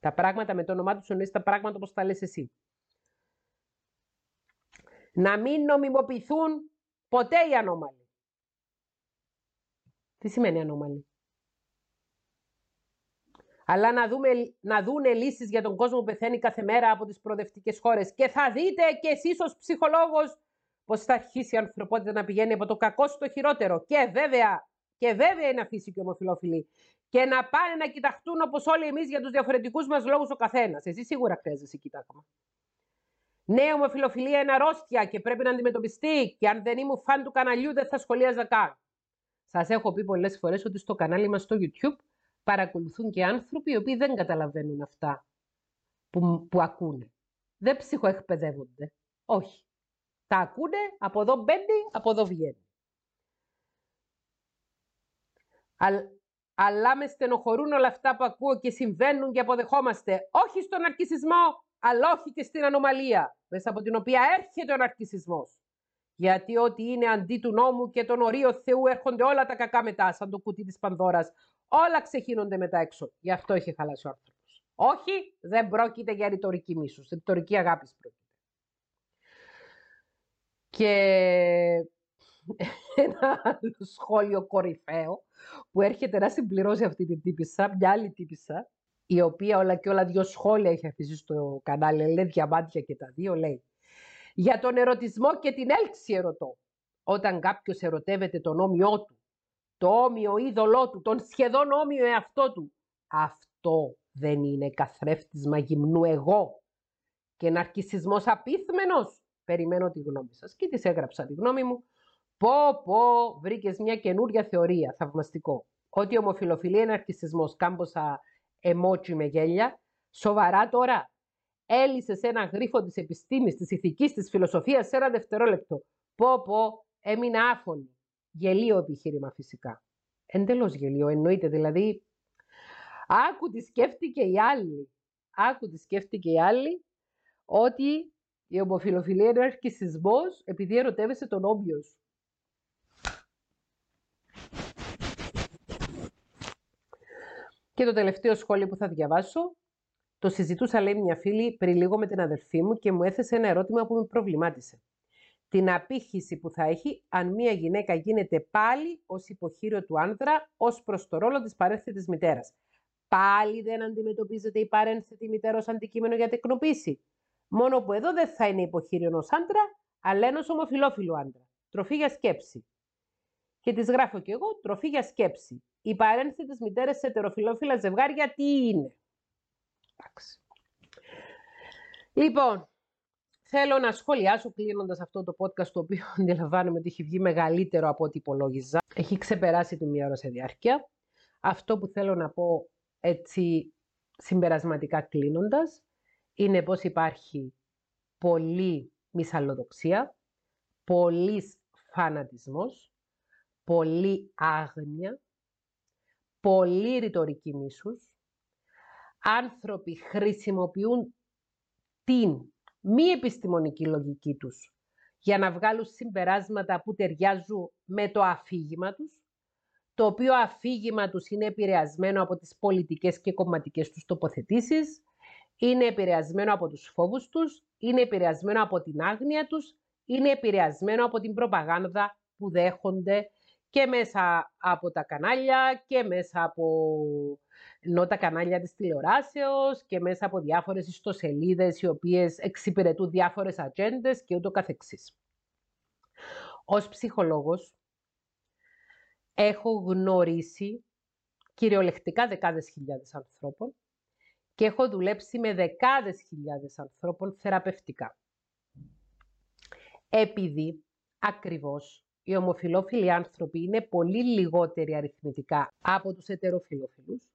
Τα πράγματα με το όνομά τους εννοείς τα πράγματα όπως τα λες εσύ. Να μην νομιμοποιηθούν ποτέ οι ανώμαλοι. Τι σημαίνει ανώμαλοι; Αλλά να, δούμε, να δούνε λύσεις για τον κόσμο που πεθαίνει κάθε μέρα από τις προοδευτικές χώρες. Και θα δείτε και εσείς ως ψυχολόγος πως θα αρχίσει η ανθρωπότητα να πηγαίνει από το κακό στο χειρότερο. Και βέβαια, και βέβαια είναι αφήσει και ομοφιλόφιλοι. Και να πάνε να κοιταχτούν όπως όλοι εμείς για τους διαφορετικούς μας λόγους ο καθένας. Εσύ σίγουρα χρειάζεσαι κοιτάγμα. Ναι, ομοφιλοφιλία είναι αρρώστια και πρέπει να αντιμετωπιστεί. Και αν δεν ήμουν φαν του καναλιού, δεν θα σχολίαζα καν. Σας έχω πει πολλές φορές ότι στο κανάλι μας στο YouTube παρακολουθούν και άνθρωποι οι οποίοι δεν καταλαβαίνουν αυτά που, που ακούνε. Δεν ψυχοεκπαιδεύονται. Όχι. Τα ακούνε, από εδώ μπαίνει, από εδώ βγαίνει. αλλά με στενοχωρούν όλα αυτά που ακούω και συμβαίνουν και αποδεχόμαστε. Όχι στον αρκισισμό, αλλά όχι και στην ανομαλία, μέσα από την οποία έρχεται ο ναρκισισμός. Γιατί ό,τι είναι αντί του νόμου και τον ορίο Θεού έρχονται όλα τα κακά μετά, σαν το κουτί της Πανδώρας. Όλα ξεχύνονται μετά έξω. Γι' αυτό έχει χαλάσει ο άνθρωπος. Όχι, δεν πρόκειται για ρητορική μίσου. Ρητορική αγάπης πρόκειται. Και *laughs* ένα άλλο σχόλιο κορυφαίο που έρχεται να συμπληρώσει αυτή την τύπησα, μια άλλη τύπησα, η οποία όλα και όλα δύο σχόλια έχει αφήσει στο κανάλι, λέει διαμάντια και τα δύο, λέει για τον ερωτισμό και την έλξη ερωτώ. Όταν κάποιος ερωτεύεται τον όμοιό του, το όμοιο είδωλό του, τον σχεδόν όμοιο εαυτό του, αυτό δεν είναι καθρέφτισμα γυμνού εγώ και ναρκισισμός απίθμενος. Περιμένω τη γνώμη σας και της έγραψα τη γνώμη μου. Πω πω βρήκες μια καινούρια θεωρία, θαυμαστικό. Ότι η ομοφιλοφιλία είναι ναρκισισμός, κάμποσα εμότσι με γέλια. Σοβαρά τώρα, έλυσες ένα γρίφο της επιστήμης, της ηθικής, της φιλοσοφίας σε ένα δευτερόλεπτο. Πω πω, έμεινα άφωνη. Γελίο επιχείρημα φυσικά. Εντελώς γελίο, εννοείται δηλαδή. Άκου τι σκέφτηκε η άλλη. Άκου τι σκέφτηκε η άλλη ότι η ομοφιλοφιλία είναι αρχισισμός επειδή ερωτεύεσαι τον όμπιο σου. Και το τελευταίο σχόλιο που θα διαβάσω το συζητούσα, λέει μια φίλη, πριν λίγο με την αδερφή μου και μου έθεσε ένα ερώτημα που με προβλημάτισε. Την απήχηση που θα έχει αν μια γυναίκα γίνεται πάλι ως υποχείριο του άνδρα ως προς το ρόλο της παρένθετης μητέρας. Πάλι δεν αντιμετωπίζεται η παρένθετη μητέρα ως αντικείμενο για τεκνοποίηση. Μόνο που εδώ δεν θα είναι υποχείριο ενό άντρα, αλλά ενό ομοφυλόφιλου άντρα. Τροφή για σκέψη. Και τις γράφω κι εγώ τροφή για σκέψη. Οι παρένθετες μητέρες σε ετεροφιλόφιλα ζευγάρια τι είναι; Εντάξει. Λοιπόν, θέλω να σχολιάσω κλείνοντας αυτό το podcast, το οποίο *laughs* αντιλαμβάνομαι ότι έχει βγει μεγαλύτερο από ό,τι υπολόγιζα. Έχει ξεπεράσει τη μία ώρα σε διάρκεια. Αυτό που θέλω να πω έτσι συμπερασματικά κλείνοντας, είναι πως υπάρχει πολύ μυσαλλοδοξία, πολύ φανατισμός, πολύ άγνοια, πολύ ρητορική μίσους. Άνθρωποι χρησιμοποιούν την μη επιστημονική λογική τους για να βγάλουν συμπεράσματα που ταιριάζουν με το αφήγημα τους, το οποίο αφήγημα τους είναι επηρεασμένο από τις πολιτικές και κομματικές τους τοποθετήσεις, είναι επηρεασμένο από τους φόβους τους, είναι επηρεασμένο από την άγνοια τους, είναι επηρεασμένο από την προπαγάνδα που δέχονται και μέσα από τα κανάλια και μέσα από ενώ τα κανάλια της τηλεοράσεως και μέσα από διάφορες ιστοσελίδες οι οποίες εξυπηρετούν διάφορες ατζέντες και ούτω καθεξής. Ως ψυχολόγος έχω γνωρίσει κυριολεκτικά δεκάδες χιλιάδες ανθρώπων και έχω δουλέψει με δεκάδες χιλιάδες ανθρώπων θεραπευτικά. Επειδή ακριβώς οι ομοφιλόφιλοι άνθρωποι είναι πολύ λιγότεροι αριθμητικά από τους ετεροφιλόφιλους,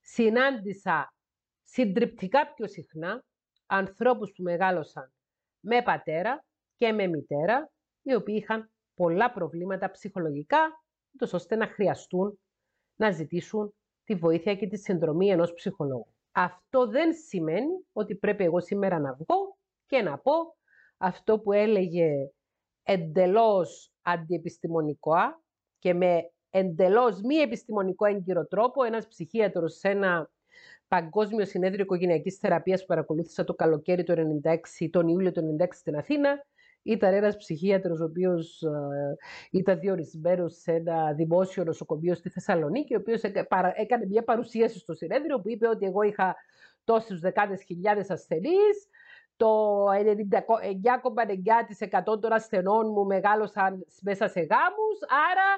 συνάντησα συντριπτικά πιο συχνά ανθρώπους που μεγάλωσαν με πατέρα και με μητέρα, οι οποίοι είχαν πολλά προβλήματα ψυχολογικά, ώστε να χρειαστούν να ζητήσουν τη βοήθεια και τη συνδρομή ενός ψυχολόγου. Αυτό δεν σημαίνει ότι πρέπει εγώ σήμερα να βγω και να πω αυτό που έλεγε εντελώς αντιεπιστημονικό και με εντελώς μη επιστημονικό έγκυρο τρόπο ένας ψυχίατρος σε ένα παγκόσμιο συνέδριο οικογενειακής θεραπείας που παρακολούθησα το καλοκαίρι του 96, τον Ιούλιο του 96 στην Αθήνα, ήταν ένας ψυχίατρος ο οποίος ε, ήταν διορισμένος σε ένα δημόσιο νοσοκομείο στη Θεσσαλονίκη, ο οποίος έκανε μια παρουσίαση στο συνέδριο που είπε ότι εγώ είχα τόσους δεκάδες χιλιάδες ασθενείς, το 99,9% των ασθενών μου μεγάλωσαν μέσα σε γάμους, άρα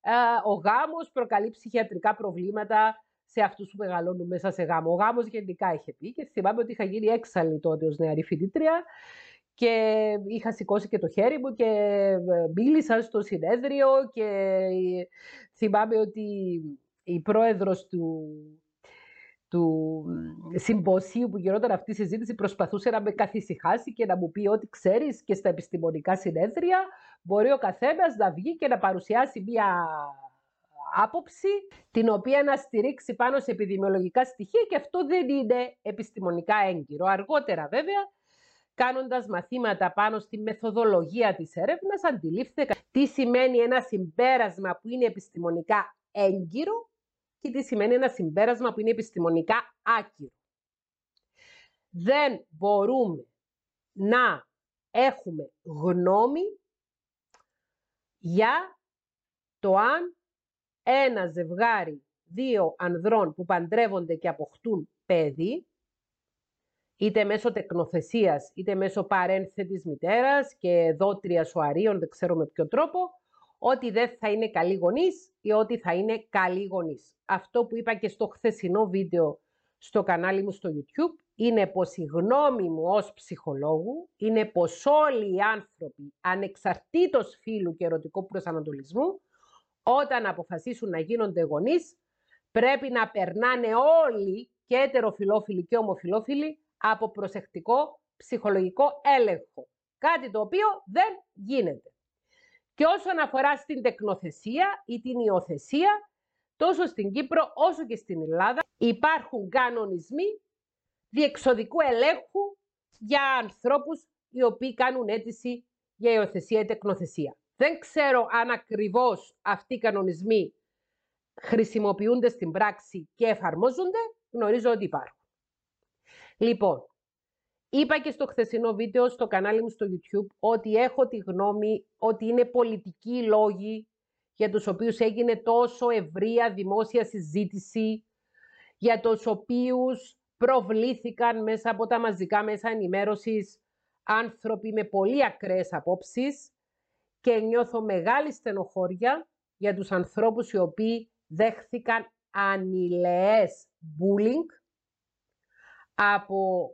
ε, ο γάμος προκαλεί ψυχιατρικά προβλήματα σε αυτούς που μεγαλώνουν μέσα σε γάμο. Ο γάμος γενικά είχε πει και θυμάμαι ότι είχα γίνει έξαλλη τότε ως νεαρή φοιτήτρια και είχα σηκώσει και το χέρι μου και ε, μίλησα στο συνέδριο και ε, θυμάμαι ότι η πρόεδρος του, του συμποσίου που γινόταν αυτή η συζήτηση προσπαθούσε να με καθησυχάσει και να μου πει ότι ξέρεις και στα επιστημονικά συνέδρια μπορεί ο καθένας να βγει και να παρουσιάσει μία άποψη την οποία να στηρίξει πάνω σε επιδημιολογικά στοιχεία και αυτό δεν είναι επιστημονικά έγκυρο. Αργότερα βέβαια κάνοντας μαθήματα πάνω στη μεθοδολογία της έρευνας, αντιλήφθηκα τι σημαίνει ένα συμπέρασμα που είναι επιστημονικά έγκυρο και τι σημαίνει ένα συμπέρασμα που είναι επιστημονικά άκυρο. Δεν μπορούμε να έχουμε γνώμη για το αν ένα ζευγάρι δύο ανδρών που παντρεύονται και αποκτούν παιδί είτε μέσω τεκνοθεσίας, είτε μέσω παρένθετης μητέρας και δότριας σοαρίων, δεν ξέρω με ποιο τρόπο, ότι δεν θα είναι καλή γονείς ή ότι θα είναι καλή γονείς. Αυτό που είπα και στο χθεσινό βίντεο στο κανάλι μου στο YouTube είναι πως η γνώμη μου ως ψυχολόγου είναι πως όλοι οι άνθρωποι ανεξαρτήτως φύλου και ερωτικού προσανατολισμού όταν αποφασίσουν να γίνονται γονείς πρέπει να περνάνε όλοι και ετεροφιλόφιλοι και ομοφιλόφιλοι από προσεκτικό ψυχολογικό έλεγχο. Κάτι το οποίο δεν γίνεται. Και όσον αφορά στην τεκνοθεσία ή την υιοθεσία, τόσο στην Κύπρο όσο και στην Ελλάδα υπάρχουν κανονισμοί διεξοδικού ελέγχου για ανθρώπους οι οποίοι κάνουν αίτηση για υιοθεσία ή τεκνοθεσία. Δεν ξέρω αν ακριβώς αυτοί οι κανονισμοί χρησιμοποιούνται στην πράξη και εφαρμόζονται, γνωρίζω ότι υπάρχουν. Λοιπόν, είπα και στο χθεσινό βίντεο στο κανάλι μου στο YouTube ότι έχω τη γνώμη ότι είναι πολιτικοί λόγοι για τους οποίους έγινε τόσο ευρεία δημόσια συζήτηση, για τους οποίους προβλήθηκαν μέσα από τα μαζικά μέσα ενημέρωσης άνθρωποι με πολύ ακραίες απόψεις και νιώθω μεγάλη στενοχώρια για τους ανθρώπους οι οποίοι δέχθηκαν ανηλαιές bullying από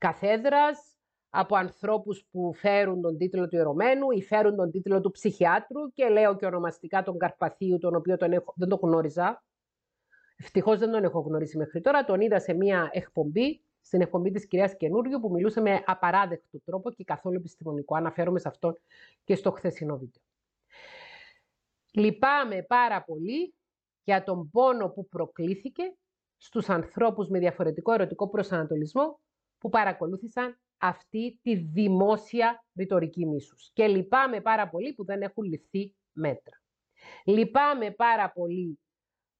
καθέδρας, από ανθρώπους που φέρουν τον τίτλο του ερωμένου ή φέρουν τον τίτλο του ψυχιάτρου και λέω και ονομαστικά τον Καρπαθίου, τον οποίο τον έχω, δεν τον γνώριζα. Ευτυχώς δεν τον έχω γνωρίσει μέχρι τώρα. Τον είδα σε μία εκπομπή, στην εκπομπή της κυρίας Καινούριου, που μιλούσε με απαράδεκτο τρόπο και καθόλου επιστημονικό. Αναφέρομαι σε αυτόν και στο χθεσινό βίντεο. Λυπάμαι πάρα πολύ για τον πόνο που προκλήθηκε στους ανθρώπους με διαφορετικό ερωτικό προσανατολισμό που παρακολούθησαν αυτή τη δημόσια ρητορική μίσους. Και λυπάμαι πάρα πολύ που δεν έχουν ληφθεί μέτρα. Λυπάμαι πάρα πολύ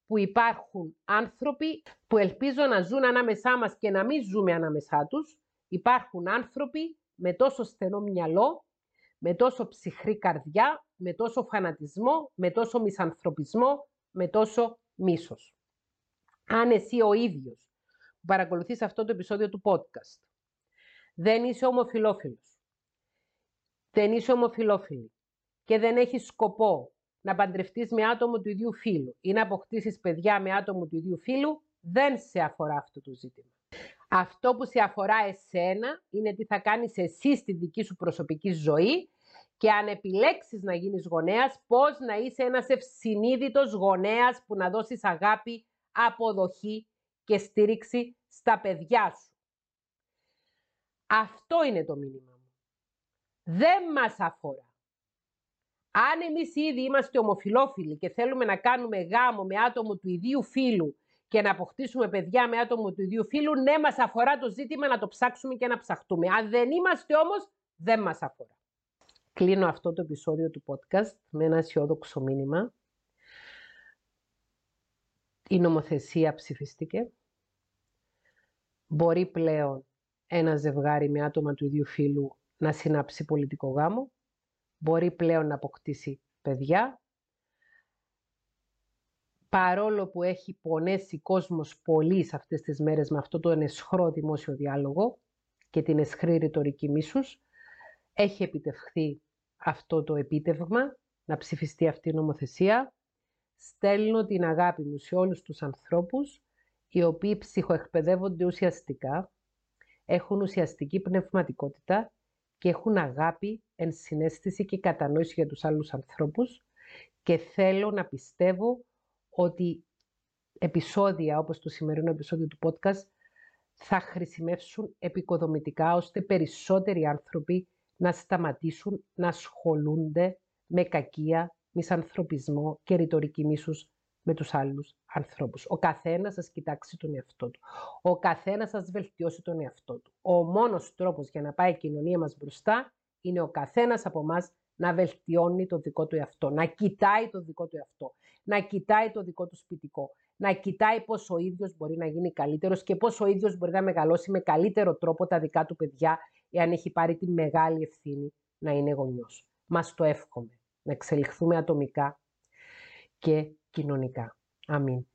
που υπάρχουν άνθρωποι που ελπίζω να ζουν ανάμεσά μας και να μην ζούμε ανάμεσά τους. Υπάρχουν άνθρωποι με τόσο στενό μυαλό, με τόσο ψυχρή καρδιά, με τόσο φανατισμό, με τόσο μισανθρωπισμό, με τόσο μίσος. Αν εσύ ο ίδιος που παρακολουθείς αυτό το επεισόδιο του podcast. Δεν είσαι ομοφιλόφιλος, δεν είσαι ομοφιλόφιλη και δεν έχεις σκοπό να παντρευτείς με άτομο του ίδιου φίλου ή να αποκτήσεις παιδιά με άτομο του ίδιου φίλου, δεν σε αφορά αυτό το ζήτημα. Αυτό που σε αφορά εσένα είναι τι θα κάνεις εσύ στη δική σου προσωπική ζωή και αν επιλέξεις να γίνεις γονέας, πώς να είσαι ένας ευσυνείδητος γονέας που να δώσεις αγάπη, αποδοχή και στήριξη στα παιδιά σου. Αυτό είναι το μήνυμα μου. Δεν μας αφορά. Αν εμείς ήδη είμαστε ομοφιλόφιλοι και θέλουμε να κάνουμε γάμο με άτομο του ιδίου φίλου και να αποκτήσουμε παιδιά με άτομο του ιδίου φίλου, ναι, μας αφορά το ζήτημα να το ψάξουμε και να ψαχτούμε. Αν δεν είμαστε όμως, δεν μας αφορά. Κλείνω αυτό το επεισόδιο του podcast με ένα αισιόδοξο μήνυμα. Η νομοθεσία ψηφίστηκε. Μπορεί πλέον ένα ζευγάρι με άτομα του ίδιου φύλου να συνάψει πολιτικό γάμο. Μπορεί πλέον να αποκτήσει παιδιά. Παρόλο που έχει πονέσει κόσμος πολύ σε αυτές τις μέρες με αυτό το ενεσχρό δημόσιο διάλογο και την εσχρή ρητορική μίσους, έχει επιτευχθεί αυτό το επίτευγμα, να ψηφιστεί αυτή η νομοθεσία. Στέλνω την αγάπη μου σε όλους τους ανθρώπους οι οποίοι ψυχοεκπαιδεύονται ουσιαστικά έχουν ουσιαστική πνευματικότητα και έχουν αγάπη, ενσυναίσθηση και κατανόηση για τους άλλους ανθρώπους. Και θέλω να πιστεύω ότι επεισόδια όπως το σημερινό επεισόδιο του podcast θα χρησιμεύσουν επικοδομητικά ώστε περισσότεροι άνθρωποι να σταματήσουν να ασχολούνται με κακία, μισανθρωπισμό και ρητορική μίσους με τους άλλους ανθρώπους. Ο καθένας σας κοιτάξει τον εαυτό του. Ο καθένας σας βελτιώσει τον εαυτό του. Ο μόνος τρόπος για να πάει η κοινωνία μας μπροστά είναι ο καθένας από εμάς να βελτιώνει το δικό του εαυτό, να κοιτάει το δικό του εαυτό, να κοιτάει το δικό του σπιτικό, να κοιτάει πώς ο ίδιος μπορεί να γίνει καλύτερος και πώς ο ίδιος μπορεί να μεγαλώσει με καλύτερο τρόπο τα δικά του παιδιά, εάν έχει πάρει τη μεγάλη ευθύνη να είναι γονιός. Μας το εύχομαι, να εξελιχθούμε ατομικά και κοινωνικά. Αμήν.